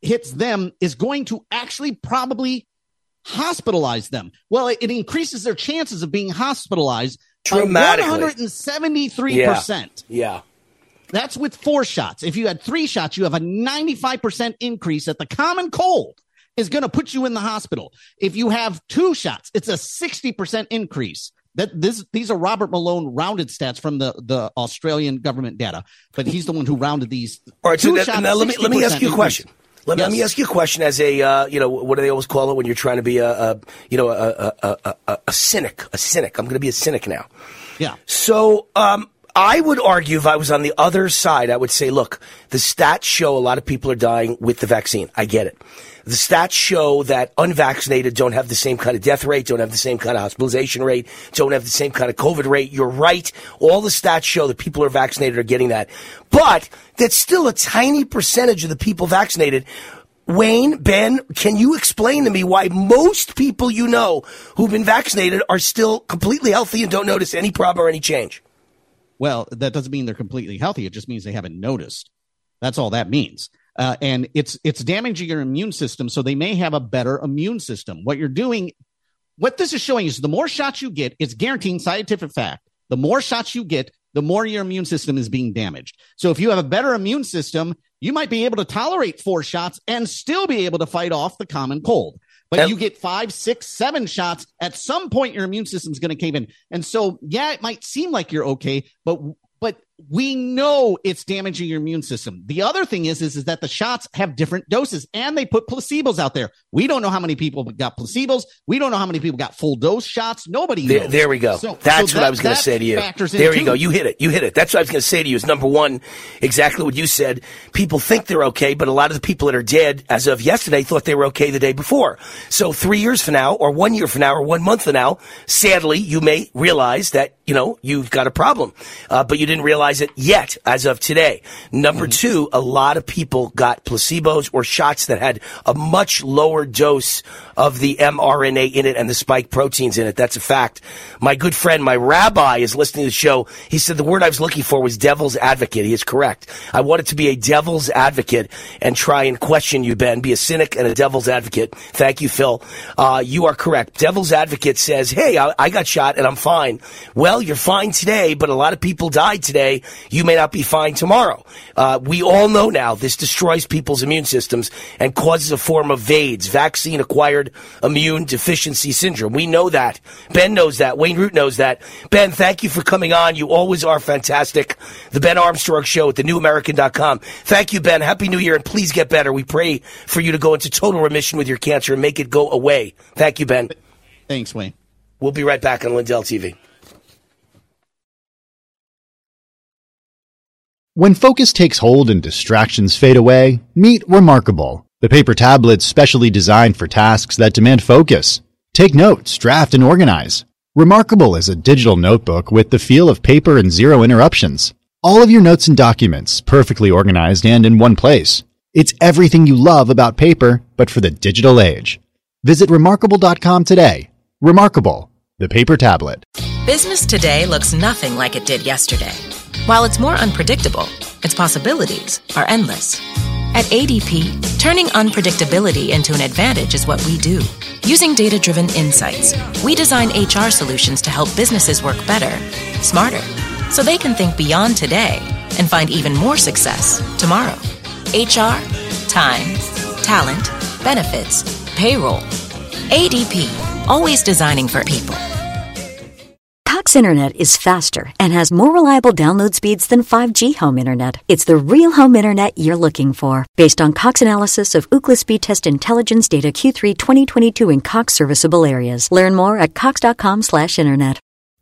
hits them is going to actually probably hospitalize them. Well, it, it increases their chances of being hospitalized dramatically. One hundred and seventy-three percent. Yeah. That's with four shots. If you had three shots, you have a ninety-five percent increase at the common cold is going to put you in the hospital. If you have two shots, it's a sixty percent increase. That this these are Robert Malone rounded stats from the the Australian government data, but he's the one who rounded these. All right, so now, now let me let me ask you a question. Let, yes. let, me ask you a question as a, uh, you know, what do they always call it when you're trying to be a, a you know, a, a, a, a, cynic, a cynic. I'm going to be a cynic now. Yeah. So, um, I would argue if I was on the other side, I would say, look, the stats show a lot of people are dying with the vaccine. I get it. The stats show that unvaccinated don't have the same kind of death rate, don't have the same kind of hospitalization rate, don't have the same kind of COVID rate. You're right. All the stats show that people who are vaccinated are getting that. But that's still a tiny percentage of the people vaccinated Wayne, Ben, can you explain to me why most people you know who've been vaccinated are still completely healthy and don't notice any problem or any change? Well, that doesn't mean they're completely healthy. It just means they haven't noticed. That's all that means. Uh, and it's it's damaging your immune system, so they may have a better immune system. What you're doing, what this is showing is the more shots you get, it's guaranteeing scientific fact. The more shots you get, the more your immune system is being damaged. So if you have a better immune system, you might be able to tolerate four shots and still be able to fight off the common cold. But you get five, six, seven shots. At some point, your immune system is going to cave in. And so, yeah, it might seem like you're okay, but but we know it's damaging your immune system. The other thing is, is, is that the shots have different doses and they put placebos out there. We don't know how many people got placebos. We don't know how many people got full dose shots. Nobody there, there, we go. So, That's so what that, I was going to say to you. There you go. You hit it. You hit it. That's what I was going to say to you is number one, exactly what you said. People think they're okay, but a lot of the people that are dead as of yesterday thought they were okay the day before. So three years from now or one year from now or one month from now, sadly, you may realize that, you know, you've got a problem. Uh, but you didn't realize it yet as of today. Number mm-hmm. two, a lot of people got placebos or shots that had a much lower dose of the mRNA in it and the spike proteins in it. That's a fact. My good friend, my rabbi is listening to the show. He said the word I was looking for was devil's advocate. He is correct. I wanted to be a devil's advocate and try and question you, Ben, be a cynic and a devil's advocate. Thank you, Phil. Uh, you are correct. Devil's advocate says, Hey, I, I got shot and I'm fine. Well, you're fine today, but a lot of people died today. You may not be fine tomorrow. Uh, we all know now this destroys people's immune systems and causes a form of AIDS, vaccine acquired immune deficiency syndrome. We know that. Ben knows that. Wayne Root knows that. Ben, thank you for coming on. You always are fantastic. The Ben Armstrong Show at thenewamerican.com. Thank you, Ben. Happy New Year and please get better. We pray for you to go into total remission with your cancer and make it go away. Thank you, Ben. Thanks, Wayne. We'll be right back on Lindell TV. When focus takes hold and distractions fade away, meet Remarkable, the paper tablet specially designed for tasks that demand focus. Take notes, draft, and organize. Remarkable is a digital notebook with the feel of paper and zero interruptions. All of your notes and documents perfectly organized and in one place. It's everything you love about paper, but for the digital age. Visit remarkable.com today. Remarkable, the paper tablet. Business today looks nothing like it did yesterday. While it's more unpredictable, its possibilities are endless. At ADP, turning unpredictability into an advantage is what we do. Using data driven insights, we design HR solutions to help businesses work better, smarter, so they can think beyond today and find even more success tomorrow. HR, time, talent, benefits, payroll. ADP, always designing for people. Internet is faster and has more reliable download speeds than 5G home internet. It's the real home internet you're looking for. Based on Cox analysis of Ookla speed test intelligence data Q3 2022 in Cox serviceable areas. Learn more at cox.com/internet.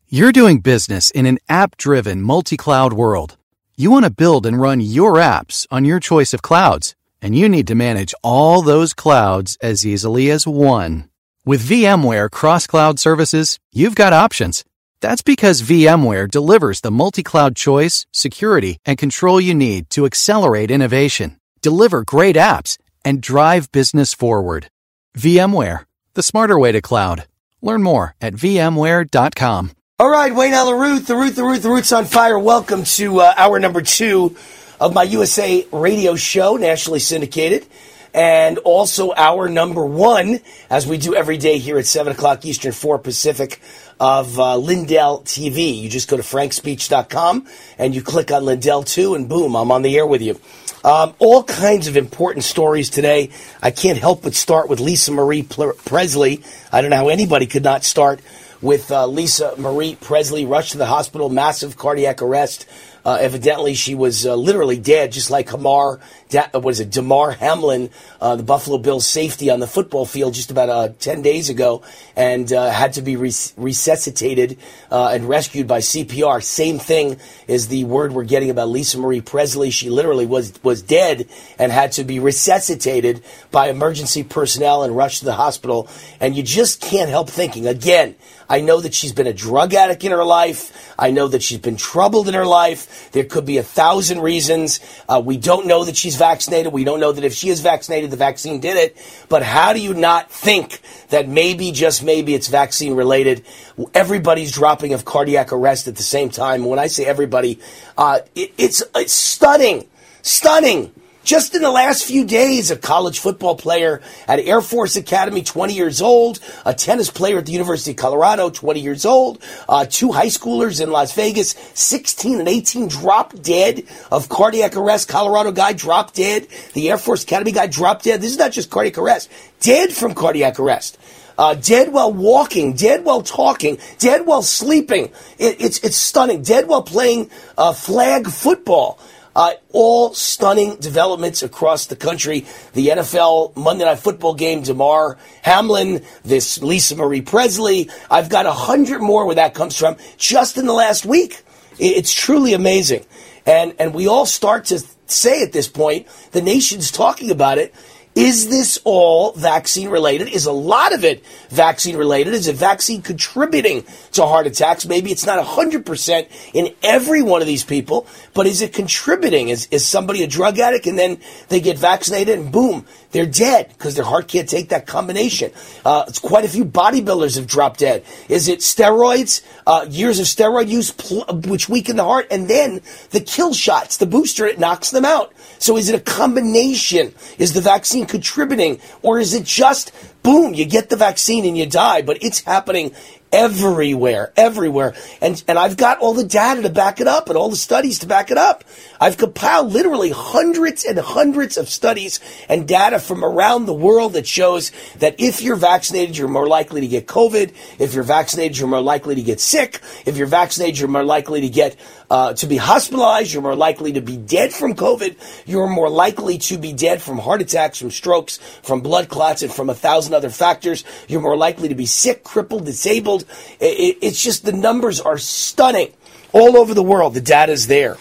You're doing business in an app-driven multi-cloud world. You want to build and run your apps on your choice of clouds, and you need to manage all those clouds as easily as one. With VMware Cross Cloud Services, you've got options that's because VMware delivers the multi cloud choice, security, and control you need to accelerate innovation, deliver great apps, and drive business forward. VMware, the smarter way to cloud. Learn more at VMware.com. All right, Wayne Root, the Root, the Root, the Root's on fire. Welcome to uh, hour number two of my USA radio show, nationally syndicated, and also our number one, as we do every day here at 7 o'clock Eastern, 4 Pacific, of uh, Lindell TV. You just go to frankspeech.com and you click on Lindell 2, and boom, I'm on the air with you. Um, all kinds of important stories today. I can't help but start with Lisa Marie Presley. I don't know how anybody could not start with uh, Lisa Marie Presley rushed to the hospital, massive cardiac arrest. Uh, evidently, she was uh, literally dead, just like Hamar, da- what is it, Damar Hamlin, uh, the Buffalo Bills safety on the football field just about uh, 10 days ago, and uh, had to be res- resuscitated uh, and rescued by CPR. Same thing is the word we're getting about Lisa Marie Presley. She literally was, was dead and had to be resuscitated by emergency personnel and rushed to the hospital. And you just can't help thinking, again, I know that she's been a drug addict in her life. I know that she's been troubled in her life. There could be a thousand reasons. Uh, we don't know that she's vaccinated. We don't know that if she is vaccinated, the vaccine did it. But how do you not think that maybe, just maybe, it's vaccine related? Everybody's dropping of cardiac arrest at the same time. When I say everybody, uh, it, it's, it's stunning. Stunning. Just in the last few days, a college football player at Air Force Academy, 20 years old, a tennis player at the University of Colorado, 20 years old, uh, two high schoolers in Las Vegas, 16 and 18 dropped dead of cardiac arrest. Colorado guy dropped dead. The Air Force Academy guy dropped dead. This is not just cardiac arrest, dead from cardiac arrest. Uh, dead while walking, dead while talking, dead while sleeping. It, it's it's stunning. Dead while playing uh, flag football. Uh, all stunning developments across the country. The NFL Monday Night Football game, Damar Hamlin, this Lisa Marie Presley. I've got a hundred more where that comes from just in the last week. It's truly amazing. And, and we all start to say at this point, the nation's talking about it. Is this all vaccine related? Is a lot of it vaccine related? Is it vaccine contributing to heart attacks? Maybe it's not 100% in every one of these people, but is it contributing? Is, is somebody a drug addict and then they get vaccinated and boom, they're dead because their heart can't take that combination? Uh, it's quite a few bodybuilders have dropped dead. Is it steroids, uh, years of steroid use, pl- which weaken the heart, and then the kill shots, the booster, it knocks them out? So is it a combination? Is the vaccine contributing? Or is it just, boom, you get the vaccine and you die? But it's happening everywhere, everywhere. And, and I've got all the data to back it up and all the studies to back it up. I've compiled literally hundreds and hundreds of studies and data from around the world that shows that if you're vaccinated, you're more likely to get COVID. If you're vaccinated, you're more likely to get sick. If you're vaccinated, you're more likely to get uh, to be hospitalized. You're more likely to be dead from COVID. You're more likely to be dead from heart attacks, from strokes, from blood clots, and from a thousand other factors. You're more likely to be sick, crippled, disabled. It, it, it's just the numbers are stunning all over the world. The data is there.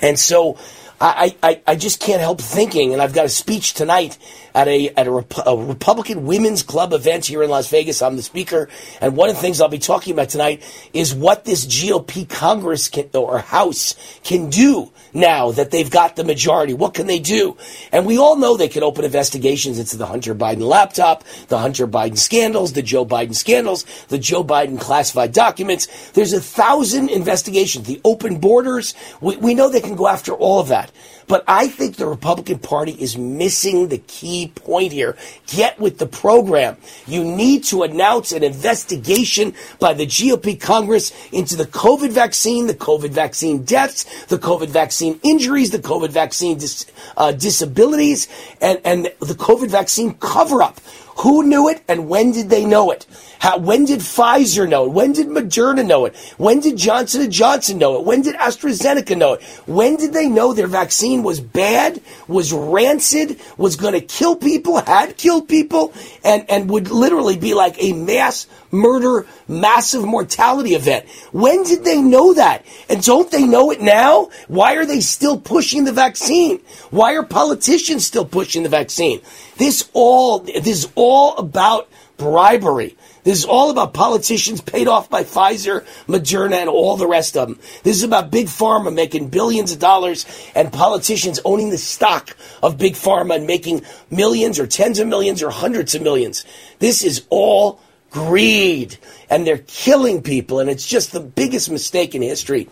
And so I, I, I just can't help thinking, and I've got a speech tonight at a at a, Rep- a, Republican Women's Club event here in Las Vegas. I'm the speaker, and one of the things I'll be talking about tonight is what this GOP Congress can, or House can do now that they've got the majority. What can they do? And we all know they can open investigations into the Hunter Biden laptop, the Hunter Biden scandals, the Joe Biden scandals, the Joe Biden classified documents. There's a thousand investigations. The open borders. We, we know they can go after all of that. But I think the Republican Party is missing the key point here. Get with the program. You need to announce an investigation by the GOP Congress into the COVID vaccine, the COVID vaccine deaths, the COVID vaccine injuries, the COVID vaccine dis, uh, disabilities, and, and the COVID vaccine cover up. Who knew it and when did they know it? How, when did Pfizer know it? When did Moderna know it? When did Johnson & Johnson know it? When did AstraZeneca know it? When did they know their vaccine was bad, was rancid, was going to kill people, had killed people, and, and would literally be like a mass murder, massive mortality event? When did they know that? And don't they know it now? Why are they still pushing the vaccine? Why are politicians still pushing the vaccine? This all, this is all about bribery. This is all about politicians paid off by Pfizer, Moderna, and all the rest of them. This is about Big Pharma making billions of dollars and politicians owning the stock of Big Pharma and making millions or tens of millions or hundreds of millions. This is all greed. And they're killing people, and it's just the biggest mistake in history.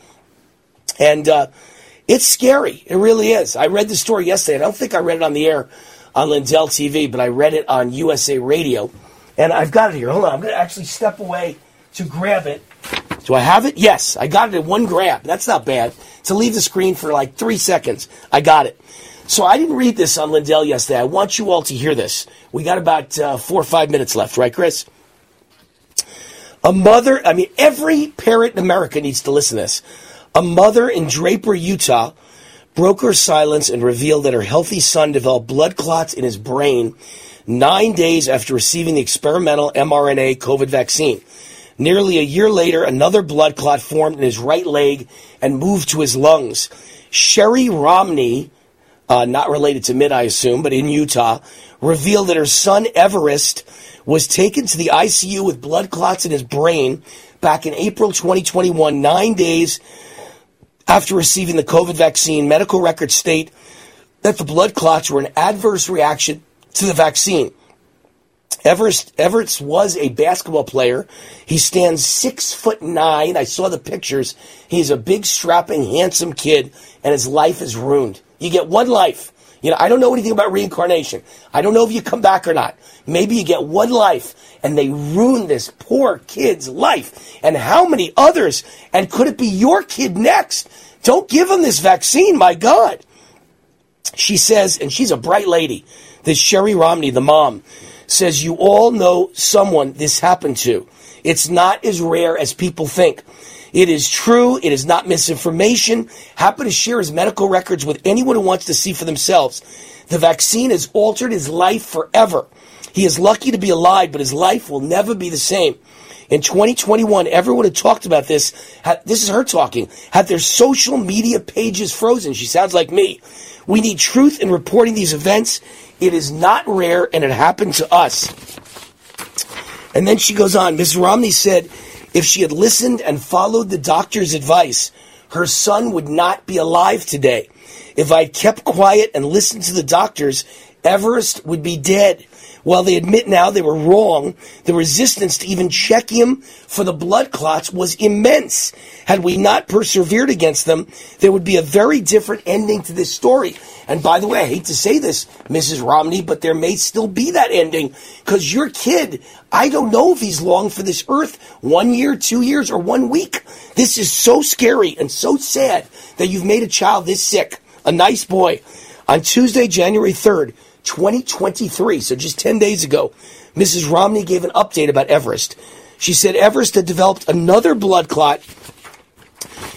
And, uh, It's scary. It really is. I read the story yesterday. I don't think I read it on the air on Lindell TV, but I read it on USA Radio. And I've got it here. Hold on. I'm going to actually step away to grab it. Do I have it? Yes. I got it in one grab. That's not bad. To leave the screen for like three seconds. I got it. So I didn't read this on Lindell yesterday. I want you all to hear this. We got about uh, four or five minutes left, right, Chris? A mother, I mean, every parent in America needs to listen to this. A mother in Draper, Utah, broke her silence and revealed that her healthy son developed blood clots in his brain nine days after receiving the experimental mRNA COVID vaccine. Nearly a year later, another blood clot formed in his right leg and moved to his lungs. Sherry Romney, uh, not related to Mitt, I assume, but in Utah, revealed that her son Everest was taken to the ICU with blood clots in his brain back in April 2021, nine days after receiving the COVID vaccine. Medical records state that the blood clots were an adverse reaction to the vaccine. Everest Everett was a basketball player. He stands six foot nine. I saw the pictures. He's a big, strapping, handsome kid, and his life is ruined. You get one life. You know, I don't know anything about reincarnation. I don't know if you come back or not. Maybe you get one life, and they ruin this poor kid's life. And how many others? And could it be your kid next? Don't give him this vaccine, my God. She says, and she's a bright lady. This Sherry Romney, the mom says you all know someone this happened to. It's not as rare as people think. It is true. It is not misinformation. Happy to share his medical records with anyone who wants to see for themselves. The vaccine has altered his life forever. He is lucky to be alive, but his life will never be the same. In 2021, everyone had talked about this, had, this is her talking, had their social media pages frozen. She sounds like me. We need truth in reporting these events. It is not rare, and it happened to us. And then she goes on. Ms. Romney said if she had listened and followed the doctor's advice, her son would not be alive today. If I had kept quiet and listened to the doctors, Everest would be dead. While they admit now they were wrong, the resistance to even check him for the blood clots was immense. Had we not persevered against them, there would be a very different ending to this story. And by the way, I hate to say this, Mrs. Romney, but there may still be that ending because your kid, I don't know if he's long for this earth, one year, two years, or one week. This is so scary and so sad that you've made a child this sick, a nice boy. On Tuesday, January 3rd, 2023, so just 10 days ago, Mrs. Romney gave an update about Everest. She said Everest had developed another blood clot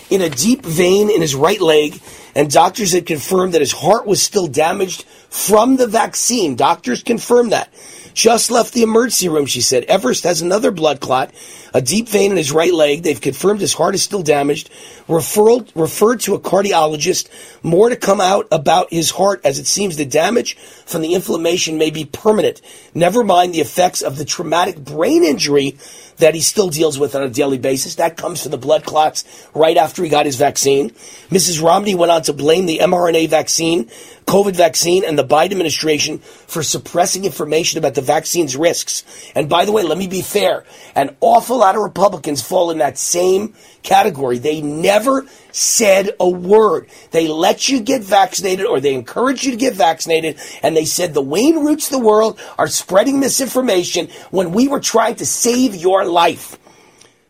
in a deep vein in his right leg, and doctors had confirmed that his heart was still damaged from the vaccine. Doctors confirmed that. Just left the emergency room, she said. Everest has another blood clot, a deep vein in his right leg. They've confirmed his heart is still damaged. Referred, referred to a cardiologist. More to come out about his heart as it seems the damage from the inflammation may be permanent. Never mind the effects of the traumatic brain injury that he still deals with on a daily basis. That comes from the blood clots right after he got his vaccine. Mrs. Romney went on to blame the mRNA vaccine, COVID vaccine, and the Biden administration for suppressing information about the vaccine's risks. And by the way, let me be fair. An awful lot of Republicans fall in that same category. They never said a word. They let you get vaccinated or they encourage you to get vaccinated. And they said the Wayne Roots of the world are spreading misinformation when we were trying to save your life.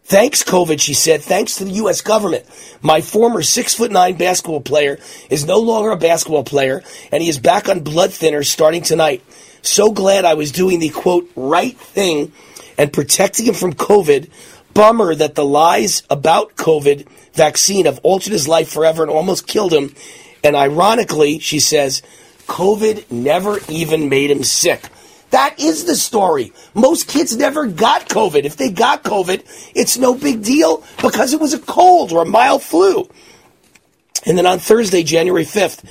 Thanks, COVID, she said. Thanks to the U.S. government. My former six foot nine basketball player is no longer a basketball player, and he is back on blood thinners starting tonight. So glad I was doing the quote right thing and protecting him from COVID. Bummer that the lies about COVID vaccine have altered his life forever and almost killed him. And ironically, she says, COVID never even made him sick. That is the story. Most kids never got COVID. If they got COVID, it's no big deal because it was a cold or a mild flu. And then on Thursday, January 5th,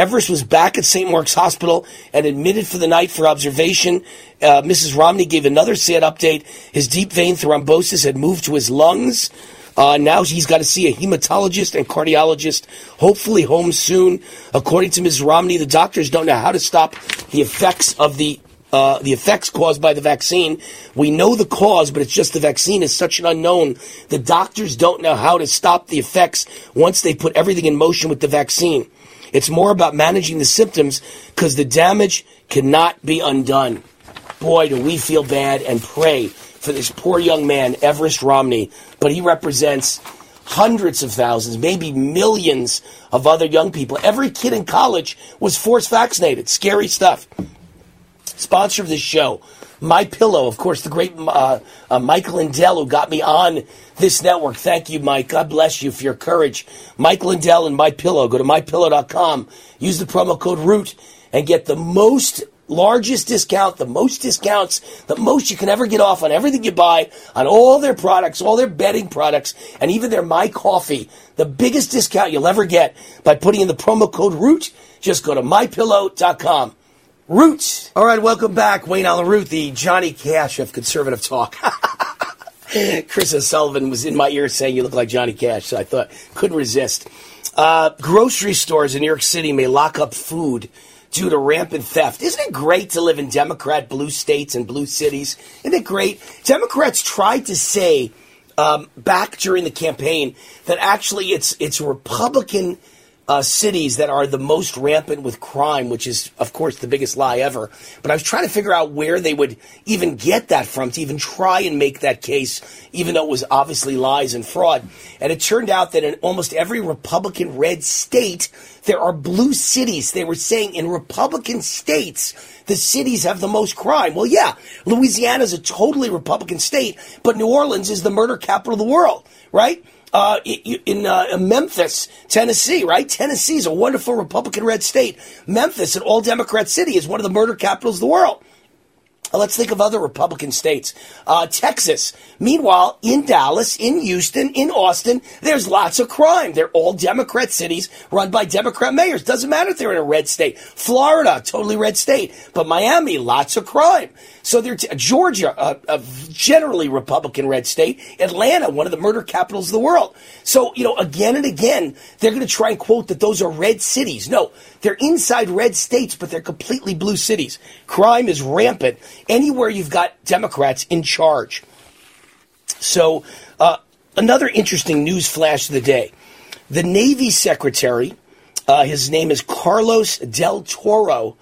Everest was back at St. Mark's Hospital and admitted for the night for observation. Uh, Mrs. Romney gave another sad update. His deep vein thrombosis had moved to his lungs. Uh, now he's got to see a hematologist and cardiologist, hopefully home soon. According to Ms. Romney, the doctors don't know how to stop the effects of the uh, the effects caused by the vaccine. We know the cause, but it's just the vaccine is such an unknown. The doctors don't know how to stop the effects once they put everything in motion with the vaccine. It's more about managing the symptoms because the damage cannot be undone. Boy, do we feel bad and pray for this poor young man, Everest Romney, but he represents hundreds of thousands, maybe millions of other young people. Every kid in college was force vaccinated. Scary stuff. Sponsor of this show, My Pillow, of course, the great uh, uh, Michael Lindell, who got me on this network. Thank you, Mike. God bless you for your courage. Mike Lindell and My Pillow. Go to mypillow.com. Use the promo code ROOT and get the most largest discount, the most discounts, the most you can ever get off on everything you buy, on all their products, all their bedding products, and even their My Coffee. The biggest discount you'll ever get by putting in the promo code ROOT. Just go to mypillow.com. Roots. All right, welcome back. Wayne Allyn Root, the Johnny Cash of conservative talk. Chris O'Sullivan was in my ear saying you look like Johnny Cash, so I thought, couldn't resist. Uh, grocery stores in New York City may lock up food due to rampant theft. Isn't it great to live in Democrat blue states and blue cities? Isn't it great? Democrats tried to say um, back during the campaign that actually it's it's Republican uh, cities that are the most rampant with crime, which is, of course, the biggest lie ever. But I was trying to figure out where they would even get that from to even try and make that case, even though it was obviously lies and fraud. And it turned out that in almost every Republican red state, there are blue cities. They were saying in Republican states, the cities have the most crime. Well, yeah, Louisiana is a totally Republican state, but New Orleans is the murder capital of the world, right? Uh, in uh, Memphis, Tennessee, right? Tennessee is a wonderful Republican red state. Memphis, an all Democrat city, is one of the murder capitals of the world. Let's think of other Republican states. Uh, Texas. Meanwhile, in Dallas, in Houston, in Austin, there's lots of crime. They're all Democrat cities run by Democrat mayors. Doesn't matter if they're in a red state. Florida, totally red state. But Miami, lots of crime. So they're t- Georgia, a, a, generally Republican red state. Atlanta, one of the murder capitals of the world. So, you know, again and again, they're going to try and quote that those are red cities. No, they're inside red states, but they're completely blue cities. Crime is rampant anywhere you've got Democrats in charge. So, uh, another interesting news flash of the day. The Navy Secretary, uh, his name is Carlos Del Toro,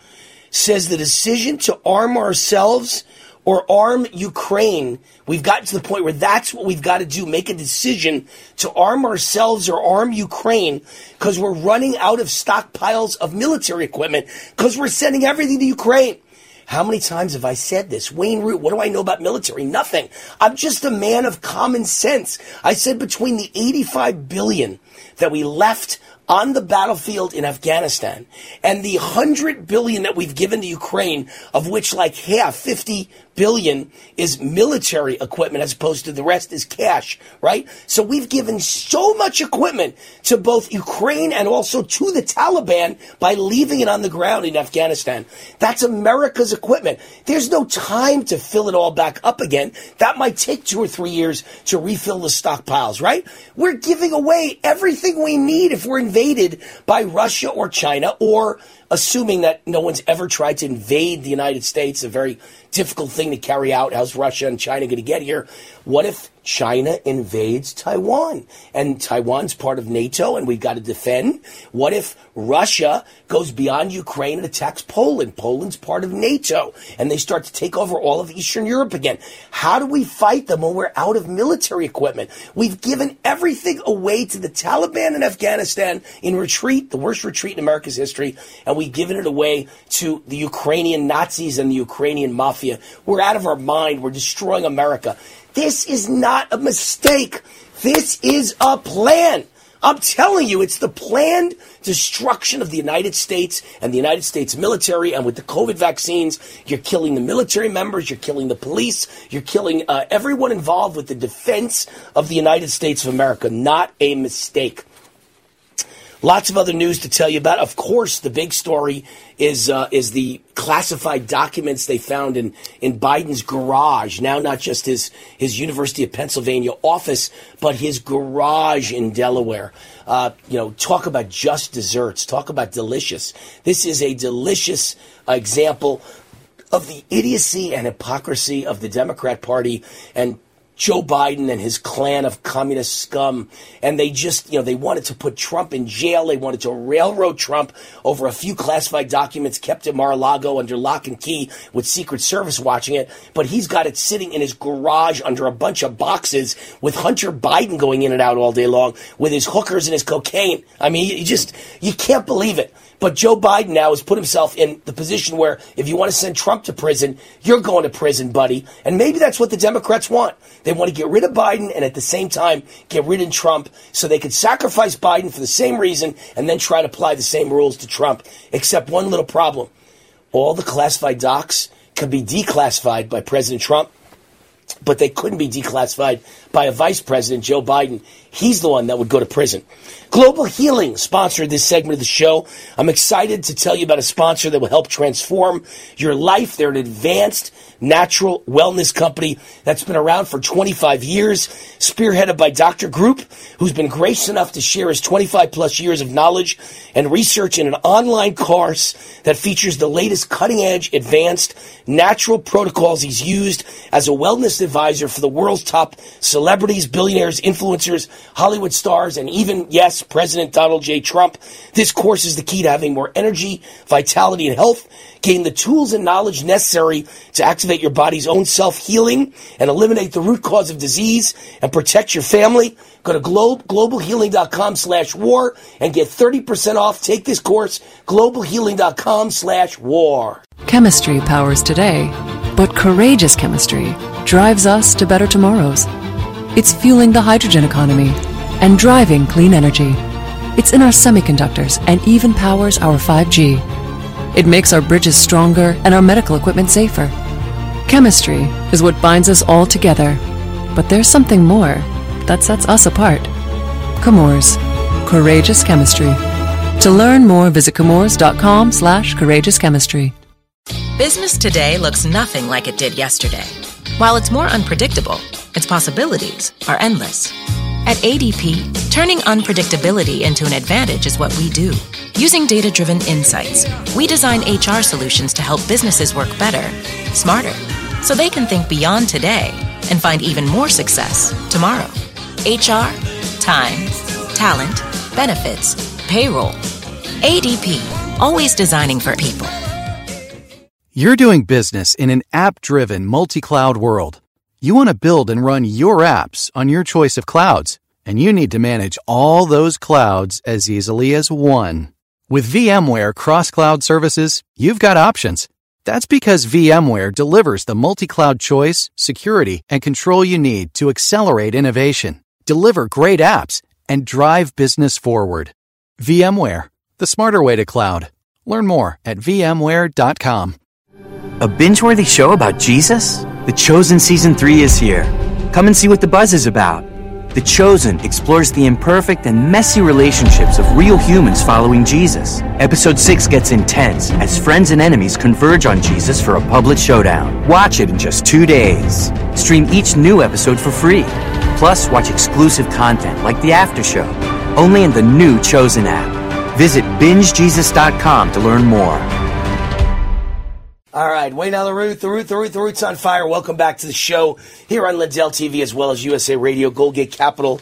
says the decision to arm ourselves or arm Ukraine, we've gotten to the point where that's what we've got to do make a decision to arm ourselves or arm Ukraine because we're running out of stockpiles of military equipment because we're sending everything to Ukraine. How many times have I said this? Wayne Root, what do I know about military? Nothing. I'm just a man of common sense. I said between the 85 billion that we left on the battlefield in Afghanistan and the 100 billion that we've given to Ukraine, of which like half, 50 billion is military equipment as opposed to the rest is cash, right? So we've given so much equipment to both Ukraine and also to the Taliban by leaving it on the ground in Afghanistan. That's America's equipment. There's no time to fill it all back up again. That might take two or three years to refill the stockpiles, right? We're giving away everything we need if we're invaded by Russia or China or assuming that no one's ever tried to invade the United States, a very difficult thing to carry out. How's Russia and China going to get here? What if China invades Taiwan and Taiwan's part of NATO and we've got to defend? What if Russia goes beyond Ukraine and attacks Poland? Poland's part of NATO and they start to take over all of Eastern Europe again. How do we fight them when we're out of military equipment? We've given everything away to the Taliban in Afghanistan in retreat, the worst retreat in America's history, and we've given it away to the Ukrainian Nazis and the Ukrainian mafia. We're out of our mind. We're destroying America. This is not a mistake. This is a plan. I'm telling you, it's the planned destruction of the United States and the United States military. And with the COVID vaccines, you're killing the military members, you're killing the police, you're killing uh, everyone involved with the defense of the United States of America. Not a mistake. Lots of other news to tell you about. Of course, the big story is uh, is the classified documents they found in in Biden's garage. Now, not just his his University of Pennsylvania office, but his garage in Delaware. Uh, you know, talk about just desserts. Talk about delicious. This is a delicious example of the idiocy and hypocrisy of the Democrat Party and Joe Biden and his clan of communist scum. And they just, you know, they wanted to put Trump in jail. They wanted to railroad Trump over a few classified documents kept at Mar-a-Lago under lock and key with Secret Service watching it. But he's got it sitting in his garage under a bunch of boxes with Hunter Biden going in and out all day long with his hookers and his cocaine. I mean, you just, you can't believe it. But Joe Biden now has put himself in the position where if you want to send Trump to prison, you're going to prison, buddy. And maybe that's what the Democrats want. They want to get rid of Biden and at the same time get rid of Trump so they could sacrifice Biden for the same reason and then try to apply the same rules to Trump. Except one little problem. All the classified docs can be declassified by President Trump but they couldn't be declassified by a vice president, Joe Biden. He's the one that would go to prison. Global Healing sponsored this segment of the show. I'm excited to tell you about a sponsor that will help transform your life. They're an advanced natural wellness company that's been around for 25 years, spearheaded by Dr. Group, who's been gracious enough to share his 25 plus years of knowledge and research in an online course that features the latest cutting edge, advanced natural protocols he's used as a wellness advisor for the world's top celebrities, billionaires, influencers, Hollywood stars, and even, yes, President Donald J. Trump. This course is the key to having more energy, vitality, and health. Gain the tools and knowledge necessary to activate your body's own self healing and eliminate the root cause of disease and protect your family. Go to globe, globalhealing.com slash war and get 30% off. Take this course, globalhealing.com slash war. Chemistry powers today, but courageous chemistry drives us to better tomorrows. It's fueling the hydrogen economy and driving clean energy. It's in our semiconductors and even powers our 5G. It makes our bridges stronger and our medical equipment safer. Chemistry is what binds us all together, but there's something more that sets us apart. Chemours, courageous chemistry. To learn more, visit chemours.com slash courageous chemistry. Business today looks nothing like it did yesterday. While it's more unpredictable, its possibilities are endless. At ADP, turning unpredictability into an advantage is what we do. Using data driven insights, we design HR solutions to help businesses work better, smarter, so they can think beyond today and find even more success tomorrow. HR, time, talent, benefits, payroll. ADP, always designing for people. You're doing business in an app driven multi cloud world. You want to build and run your apps on your choice of clouds, and you need to manage all those clouds as easily as one. With VMware Cross Cloud Services, you've got options. That's because VMware delivers the multi cloud choice, security, and control you need to accelerate innovation, deliver great apps, and drive business forward. VMware, the smarter way to cloud. Learn more at VMware.com. A binge worthy show about Jesus? The Chosen Season 3 is here. Come and see what the buzz is about. The Chosen explores the imperfect and messy relationships of real humans following Jesus. Episode 6 gets intense as friends and enemies converge on Jesus for a public showdown. Watch it in just two days. Stream each new episode for free. Plus, watch exclusive content like the after show, only in the new Chosen app. Visit bingejesus.com to learn more. All right, Wayne Allyn Root, the Root, the Root, the Root's on fire. Welcome back to the show here on Lindell TV as well as USA Radio. Goldgate Capital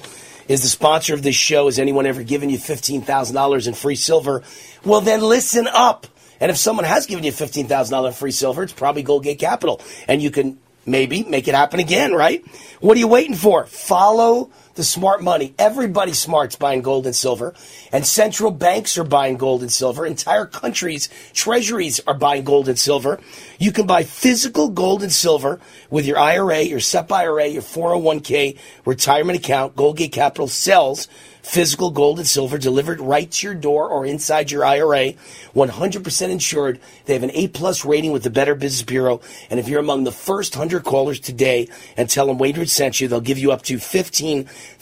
is the sponsor of this show. Has anyone ever given you $15,000 in free silver? Well, then listen up. And if someone has given you $15,000 in free silver, it's probably Goldgate Capital. And you can maybe make it happen again, right? What are you waiting for? Follow the smart money. Everybody smart's buying gold and silver, and central banks are buying gold and silver. Entire countries, treasuries are buying gold and silver. You can buy physical gold and silver with your IRA, your SEP IRA, your 401k retirement account. Goldgate Capital sells physical gold and silver delivered right to your door or inside your IRA, 100% insured. They have an A plus rating with the Better Business Bureau. And if you're among the first 100 callers today and tell them Wade sent you, they'll give you up to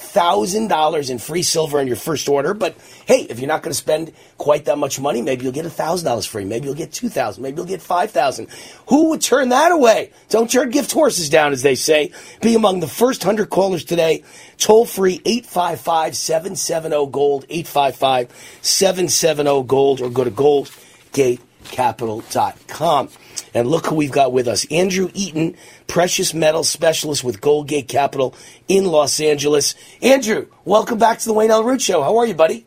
$15,000 in free silver on your first order. But hey, if you're not going to spend quite that much money, maybe you'll get $1,000 free. Maybe you'll get 2000 Maybe you'll get 5000 Who would turn that away? Don't turn gift horses down, as they say. Be among the first 100 callers today. Toll free 855 770 Gold, 855 770 Gold, or go to goldgatecapital.com. And look who we've got with us Andrew Eaton, precious metal specialist with Goldgate Capital in Los Angeles. Andrew, welcome back to the Wayne Allyn Root Show. How are you, buddy?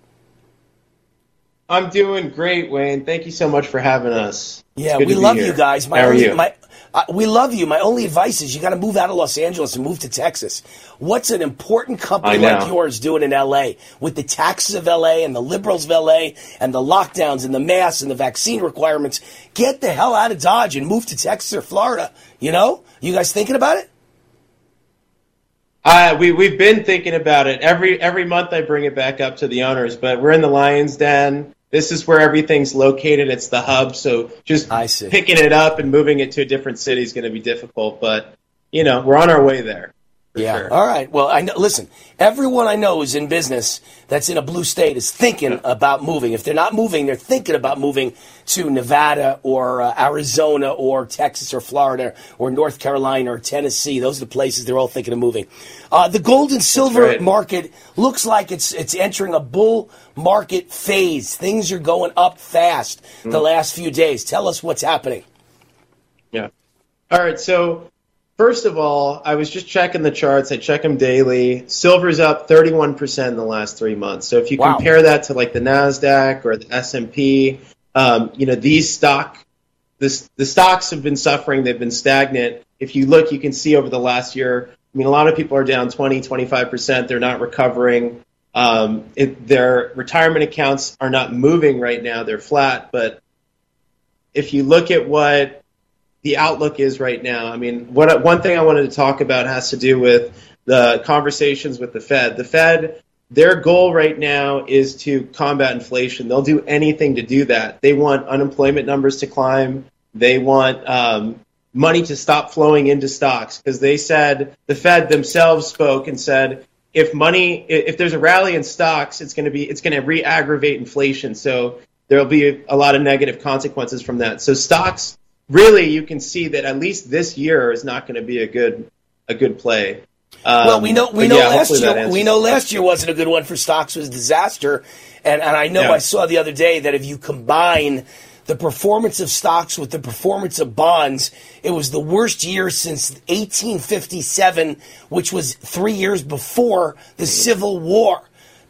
I'm doing great, Wayne. Thank you so much for having us. Yeah, we love you guys. My How are you? My, uh, we love you. My only advice is you got to move out of Los Angeles and move to Texas. What's an important company like yours doing in LA with the taxes of LA and the liberals of LA and the lockdowns and the masks and the vaccine requirements? Get the hell out of Dodge and move to Texas or Florida. You know, you guys thinking about it? Uh, we we've been thinking about it every every month. I bring it back up to the owners, but we're in the Lions Den. This is where everything's located. It's the hub. So just picking it up and moving it to a different city is going to be difficult. But you know, we're on our way there. Yeah. Sure. All right. Well, I know, listen. Everyone I know is in business that's in a blue state is thinking about moving. If they're not moving, they're thinking about moving to Nevada or uh, Arizona or Texas or Florida or North Carolina or Tennessee. Those are the places they're all thinking of moving. Uh, the gold and silver right. market looks like it's it's entering a bull market phase. Things are going up fast mm. the last few days. Tell us what's happening. Yeah. All right. So First of all, I was just checking the charts. I check them daily. Silver's up 31% in the last three months. So if you wow. compare that to like the Nasdaq or the S&P, um, you know these stock, this, the stocks have been suffering. They've been stagnant. If you look, you can see over the last year. I mean, a lot of people are down 20, 25%. They're not recovering. Um, it, their retirement accounts are not moving right now. They're flat. But if you look at what the outlook is right now. I mean, what one thing I wanted to talk about has to do with the conversations with the Fed. The Fed, their goal right now is to combat inflation. They'll do anything to do that. They want unemployment numbers to climb. They want um, money to stop flowing into stocks because they said the Fed themselves spoke and said if money if there's a rally in stocks, it's going to be it's going to re-aggravate inflation. So there'll be a lot of negative consequences from that. So stocks really you can see that at least this year is not going to be a good a good play. Um, well, we know we know yeah, last year we know last year wasn't a good one for stocks was a disaster, and and I know yeah. I saw the other day that if you combine the performance of stocks with the performance of bonds, it was the worst year since 1857, which was three years before the Civil War.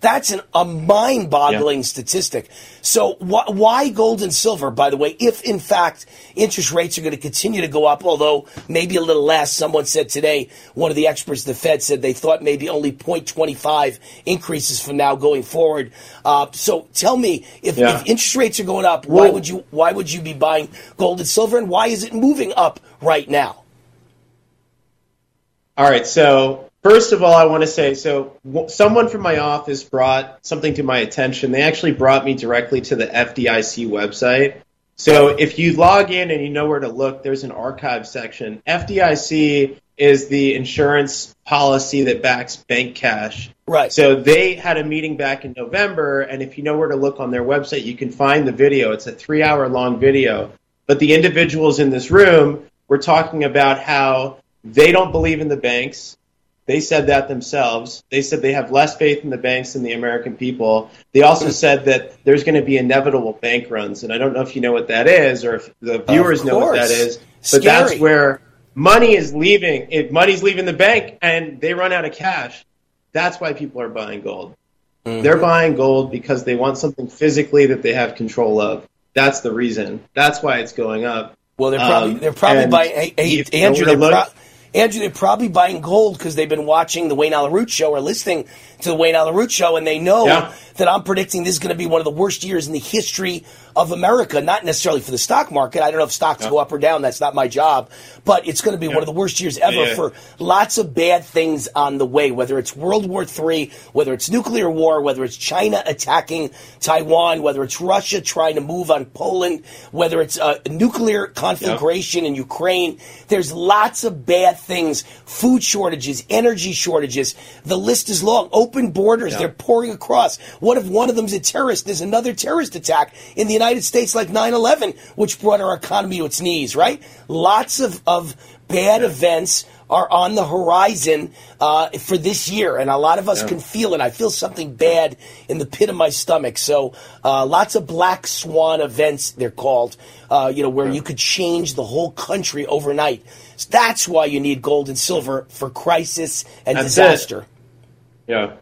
That's an, a mind boggling yeah. statistic. So, wh- why gold and silver, by the way, if in fact interest rates are going to continue to go up, although maybe a little less? Someone said today, one of the experts, the Fed, said they thought maybe only 0.25 increases from now going forward. Uh, so, tell me, if, yeah. if, interest rates are going up, why would you why would you be buying gold and silver, and why is it moving up right now? All right, so First of all, I want to say so someone from my office brought something to my attention. They actually brought me directly to the FDIC website. So if you log in and you know where to look, there's an archive section. FDIC is the insurance policy that backs bank cash. Right. So they had a meeting back in November, and if you know where to look on their website, you can find the video. It's a three hour long video. But the individuals in this room were talking about how they don't believe in the banks. They said that themselves. They said they have less faith in the banks than the American people. They also said that there's going to be inevitable bank runs. And I don't know if you know what that is or if the viewers know what that is. But that's where money is leaving. If money's leaving the bank and they run out of cash, that's why people are buying gold. Mm-hmm. They're buying gold because they want something physically that they have control of. That's the reason. That's why it's going up. Well, they're probably um, they're probably buying. Hey, hey Andrew, they're, pro- Andrew, they're probably buying gold because they've been watching the Wayne Allyn Root show or listening to the Wayne Allyn Root show, and they know yeah. that I'm predicting this is going to be one of the worst years in the history of America. Not necessarily for the stock market. I don't know if stocks yeah. go up or down. That's not my job. But it's going to be yeah. one of the worst years ever for lots of bad things on the way. Whether it's World War III, whether it's nuclear war, whether it's China attacking Taiwan, whether it's Russia trying to move on Poland, whether it's a nuclear conflagration in Ukraine. There's lots of bad things. Food shortages, energy shortages. The list is long open borders. Yeah. They're pouring across. What if one of them's a terrorist? There's another terrorist attack in the United United States like 9/11, which brought our economy to its knees. Right? Lots of of bad events are on the horizon uh, for this year, and a lot of us yeah. can feel it. I feel something bad in the pit of my stomach. So, uh, lots of black swan events, they're called, uh, you know, where yeah. you could change the whole country overnight. So that's why you need gold and silver for crisis and that's disaster. It. Yeah.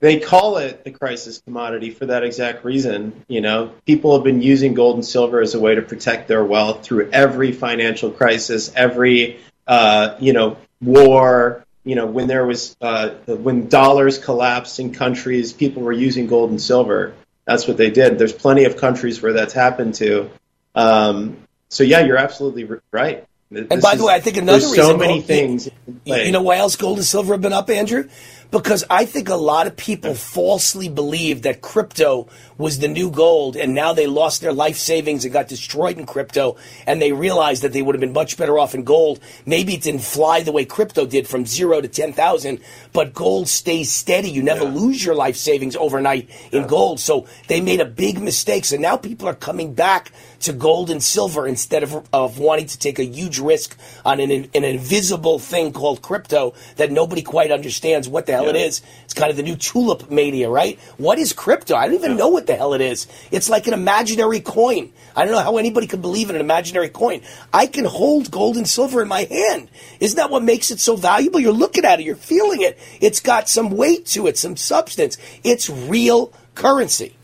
They call it the crisis commodity for that exact reason. You know, people have been using gold and silver as a way to protect their wealth through every financial crisis, every uh, you know, war, you know, when there was uh, when dollars collapsed in countries, people were using gold and silver. That's what they did. There's plenty of countries where that's happened to. Um, so yeah, you're absolutely right. This and by is, the way, I think another reason so many gold, things. You, you know why else gold and silver have been up, Andrew? Because I think a lot of people falsely believe that crypto was the new gold and now they lost their life savings and got destroyed in crypto and they realized that they would have been much better off in gold. Maybe it didn't fly the way crypto did from zero to 10,000, but gold stays steady. You never yeah. lose your life savings overnight in yeah. gold. So they made a big mistake. So now people are coming back to gold and silver instead of, of wanting to take a huge risk on an, an invisible thing called crypto that nobody quite understands what the hell yeah. it is. It's kind of the new tulip mania, right? What is crypto? I don't even yeah. know what the hell it is. It's like an imaginary coin. I don't know how anybody can believe in an imaginary coin. I can hold gold and silver in my hand. Isn't that what makes it so valuable? You're looking at it, you're feeling it. It's got some weight to it, some substance. It's real currency.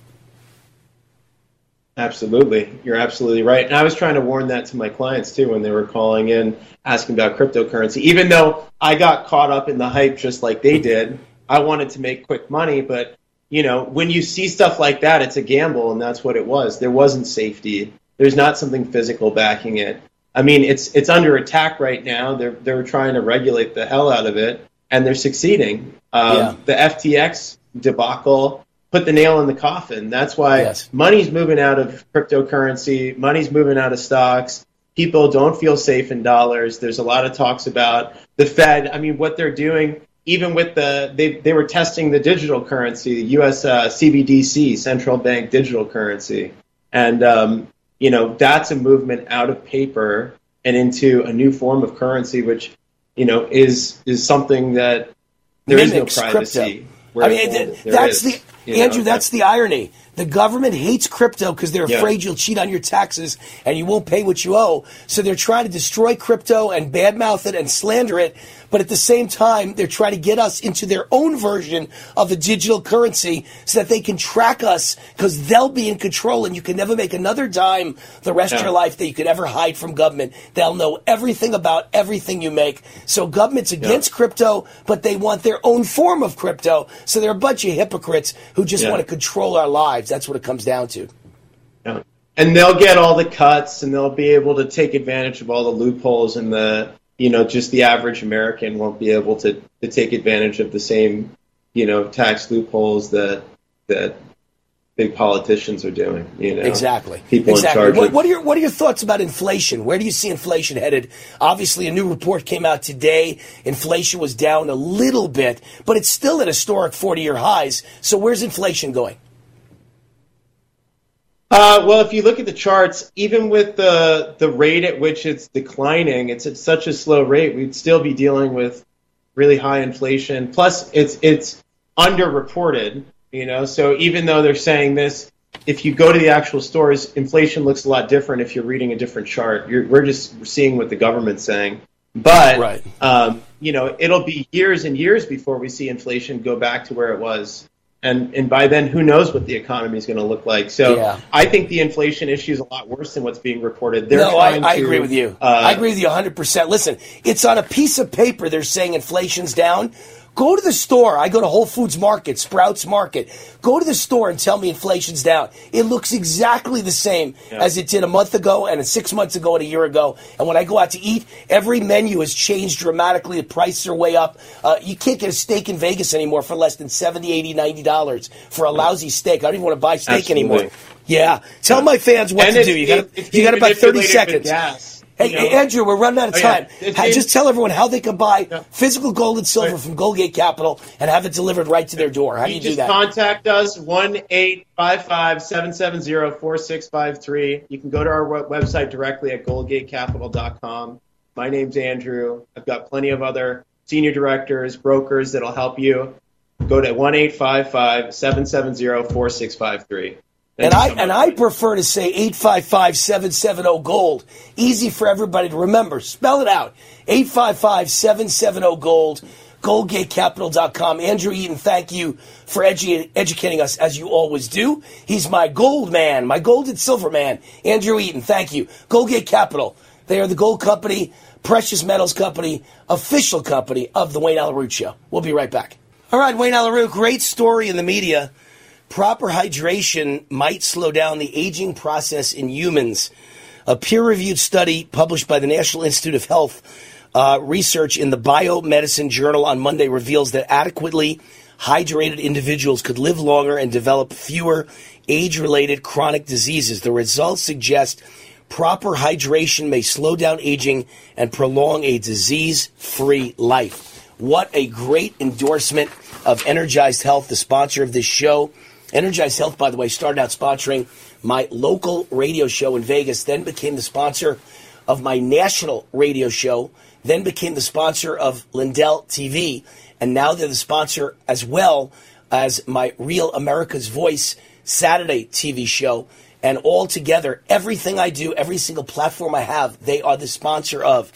Absolutely. You're absolutely right. And I was trying to warn that to my clients too when they were calling in asking about cryptocurrency. Even though I got caught up in the hype just like they did, I wanted to make quick money. But, you know, when you see stuff like that, it's a gamble, and that's what it was. There wasn't safety, there's not something physical backing it. I mean, it's it's under attack right now. They're they're trying to regulate the hell out of it, and they're succeeding. Um, yeah. The FTX debacle put the nail in the coffin. That's why yes. money's moving out of cryptocurrency, money's moving out of stocks. People don't feel safe in dollars. There's a lot of talks about the Fed. I mean, what they're doing, even with the they they were testing the digital currency, the U.S. Uh, CBDC, central bank digital currency, and um, you know that's a movement out of paper and into a new form of currency, which you know is is something that there Mimics is no privacy. I mean, that's the Andrew. That's the irony. The government hates crypto because they're afraid you'll cheat on your taxes and you won't pay what you owe. So they're trying to destroy crypto and badmouth it and slander it. But at the same time, they're trying to get us into their own version of a digital currency so that they can track us because they'll be in control and you can never make another dime the rest yeah. of your life that you could ever hide from government. They'll know everything about everything you make. So government's against yeah. crypto, but they want their own form of crypto. So they're a bunch of hypocrites who just want to control our lives lives. That's what it comes down to. Yeah. And they'll get all the cuts, and they'll be able to take advantage of all the loopholes, and the you know just the average American won't be able to to take advantage of the same you know tax loopholes that that big politicians are doing. You know, exactly. People exactly. in charge. What, what, are your What are your thoughts about inflation? Where do you see inflation headed? Obviously, a new report came out today. Inflation was down a little bit, but it's still at historic forty year highs. So, where's inflation going? Uh, well, if you look at the charts, even with the the rate at which it's declining, it's at such a slow rate, we'd still be dealing with really high inflation. Plus, it's it's underreported. You know, so even though they're saying this, if you go to the actual stores, inflation looks a lot different if you're reading a different chart. You're, we're just seeing what the government's saying. But right. um, you know, it'll be years and years before we see inflation go back to where it was and and by then who knows what the economy is going to look like. So yeah. i think the inflation issue is a lot worse than what's being reported. They're no I, I to, agree with you. uh, i agree with you 100% listen it's on a piece of paper they're saying inflation's down Go to the store. I go to Whole Foods Market, Sprouts Market. Go to the store and tell me inflation's down. It looks exactly the same yeah. as it did a month ago and six months ago and a year ago. And when I go out to eat, every menu has changed dramatically. The prices are way up. Uh, you can't get a steak in Vegas anymore for less than 70 80 $90 for a lousy steak. I don't even want to buy steak Absolutely. anymore. Yeah. Tell yeah. my fans what and to do. You got, you got about 30 seconds. Hey, you know, Andrew, we're running out of oh, time. Yeah. just tell everyone how they can buy yeah. physical gold and silver right. from Goldgate Capital and have it delivered right to their door. How do you, do that? Contact us one eight five five seven seven zero four six five three. You can go to our website directly at goldgatecapital.com. My name's Andrew. I've got plenty of other senior directors, brokers that'll help you. Go to one eight five five seven seven zero four six five three and I and I prefer to say 855-770 gold. Easy for everybody to remember. Spell it out. 855-770 gold. GoldGateCapital.com. Andrew Eaton, thank you for edu- educating us as you always do. He's my gold man, my gold and silver man. Andrew Eaton, thank you. Goldgate Capital. They are the gold company, precious metals company, official company of the Wayne Allyn Root Show. We'll be right back. All right, Wayne Allyn Root, great story in the media Proper hydration might slow down the aging process in humans. A peer reviewed study published by the National Institute of Health uh, research in the Biomedicine Journal on Monday reveals that adequately hydrated individuals could live longer and develop fewer age related chronic diseases. The results suggest proper hydration may slow down aging and prolong a disease free life. What a great endorsement of Energized Health, the sponsor of this show. Energize Health, by the way, started out sponsoring my local radio show in Vegas, then became the sponsor of my national radio show, then became the sponsor of Lindell TV, and now they're the sponsor as well as my Real America's Voice Saturday TV show. And all together, everything I do, every single platform I have, they are the sponsor of.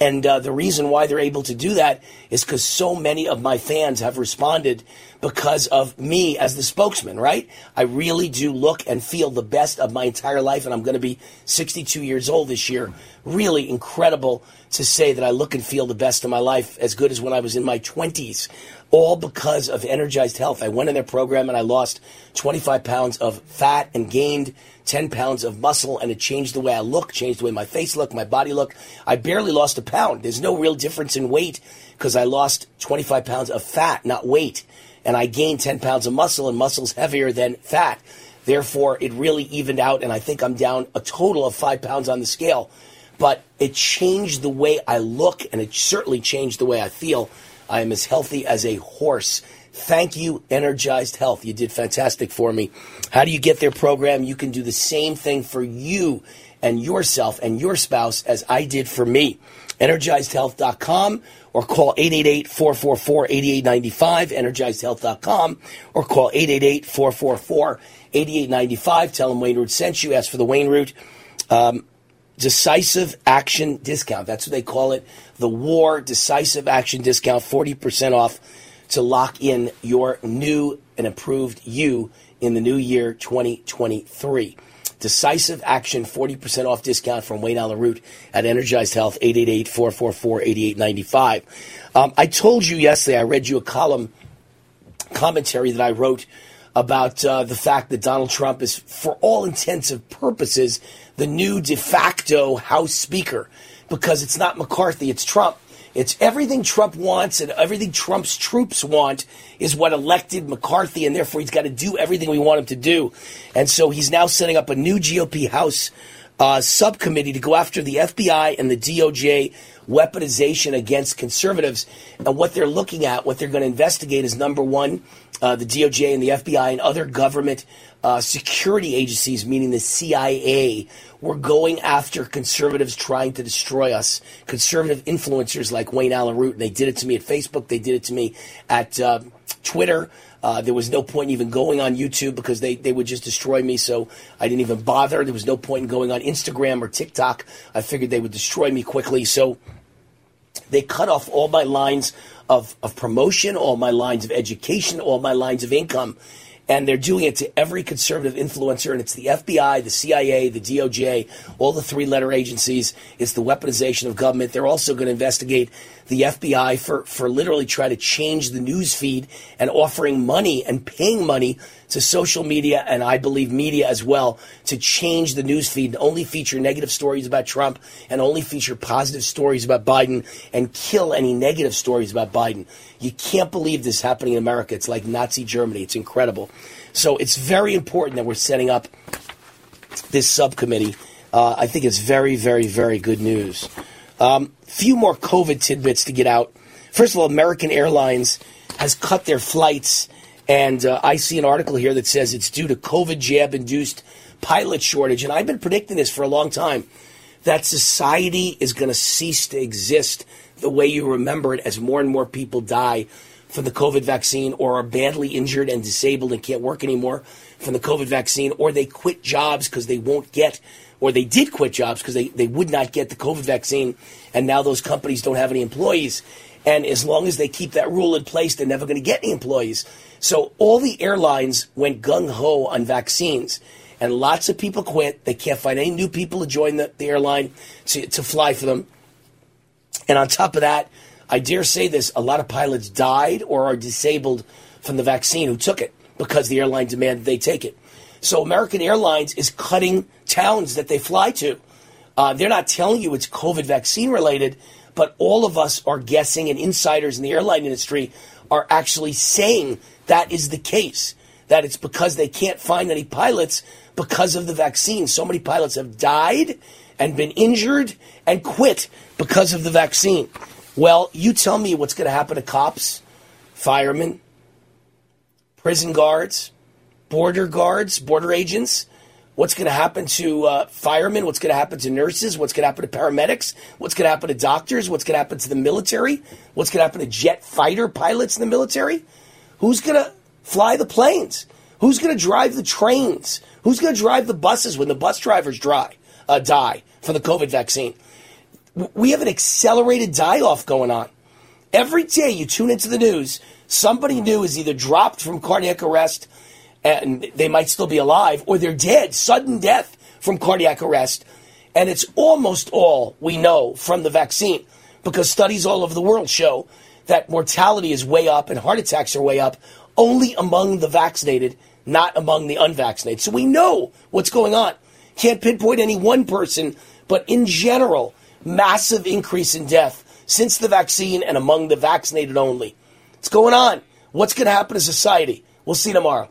And uh, the reason why they're able to do that is because so many of my fans have responded because of me as the spokesman, right? I really do look and feel the best of my entire life, and I'm going to be 62 years old this year. Really incredible to say that I look and feel the best of my life, as good as when I was in my 20s, all because of Energized Health. I went in their program and I lost 25 pounds of fat and gained 10 pounds of muscle and it changed the way I look, changed the way my face looked, my body looked. I barely lost a pound. There's no real difference in weight because I lost 25 pounds of fat, not weight. And I gained 10 pounds of muscle and muscle's heavier than fat. Therefore, it really evened out and I think I'm down a total of five pounds on the scale. But it changed the way I look and it certainly changed the way I feel. I am as healthy as a horse. Thank you, Energized Health. You did fantastic for me. How do you get their program? You can do the same thing for you and yourself and your spouse as I did for me. EnergizedHealth.com or call 888-444-8895, EnergizedHealth.com or call 888-444-8895. Tell them Wayne Root sent you. Ask for the Wayne Root. Um, decisive action discount. That's what they call it. The War Decisive Action Discount, 40% off to lock in your new and improved you in the new year 2023. Decisive action, 40% off discount from Wayne Allyn Root at Energized Health, 888-444-8895. Um, I told you yesterday, I read you a column commentary that I wrote about uh, the fact that Donald Trump is, for all intents and purposes, the new de facto House Speaker because it's not McCarthy, it's Trump. It's everything Trump wants and everything Trump's troops want is what elected McCarthy, and therefore he's got to do everything we want him to do. And so he's now setting up a new GOP House uh, subcommittee to go after the FBI and the DOJ weaponization against conservatives. And what they're looking at, what they're going to investigate is number one, uh, the DOJ and the FBI and other government uh, security agencies, meaning the CIA, were going after conservatives trying to destroy us. Conservative influencers like Wayne Allyn Root, and they did it to me at Facebook, they did it to me at uh, Twitter. Uh, there was no point even going on YouTube because they, they would just destroy me, so I didn't even bother. There was no point in going on Instagram or TikTok. I figured they would destroy me quickly, so they cut off all my lines of, of promotion, all my lines of education, all my lines of income and they're doing it to every conservative influencer, and it's the FBI, the CIA, the DOJ, all the three letter agencies. It's the weaponization of government. They're also going to investigate the FBI for, for literally trying to change the news feed and offering money and paying money to social media and I believe media as well to change the news feed and only feature negative stories about Trump and only feature positive stories about Biden and kill any negative stories about Biden. You can't believe this happening in America. It's like Nazi Germany. It's incredible. So it's very important that we're setting up this subcommittee Uh, I think it's very, very, very good news. Um, few more COVID tidbits to get out. First of all, American Airlines has cut their flights, and uh, I see an article here that says it's due to COVID jab induced pilot shortage. And I've been predicting this for a long time that society is going to cease to exist the way you remember it as more and more people die from the COVID vaccine or are badly injured and disabled and can't work anymore from the COVID vaccine, or they quit jobs because they won't get, or they did quit jobs because they, they would not get the COVID vaccine, and now those companies don't have any employees. And as long as they keep that rule in place, they're never going to get any employees. So all the airlines went gung ho on vaccines, and lots of people quit. They can't find any new people to join the, the airline to, to fly for them. And on top of that, I dare say this a lot of pilots died or are disabled from the vaccine who took it because the airline demanded they take it. So American Airlines is cutting towns that they fly to. Uh, they're not telling you it's COVID vaccine related, but all of us are guessing, and insiders in the airline industry are actually saying that is the case. That it's because they can't find any pilots because of the vaccine. So many pilots have died and been injured and quit because of the vaccine. Well, you tell me what's going to happen to cops, firemen, prison guards, border guards, border agents. What's going to happen to uh, firemen? What's going to happen to nurses? What's going to happen to paramedics? What's going to happen to doctors? What's going to happen to the military? What's going to happen to jet fighter pilots in the military? Who's going to fly the planes? Who's going to drive the trains? Who's going to drive the buses when the bus drivers dry, uh, die from the COVID vaccine? we have an accelerated die off going on. Every day you tune into the news, somebody new is either dropped from cardiac arrest and they might still be alive, or they're dead, sudden death from cardiac arrest. And it's almost all we know from the vaccine because studies all over the world show that mortality is way up and heart attacks are way up only among the vaccinated, not among the unvaccinated. So we know what's going on. Can't pinpoint any one person, but in general, massive increase in death since the vaccine and among the vaccinated only. What's going on. What's going to happen to society? We'll see tomorrow.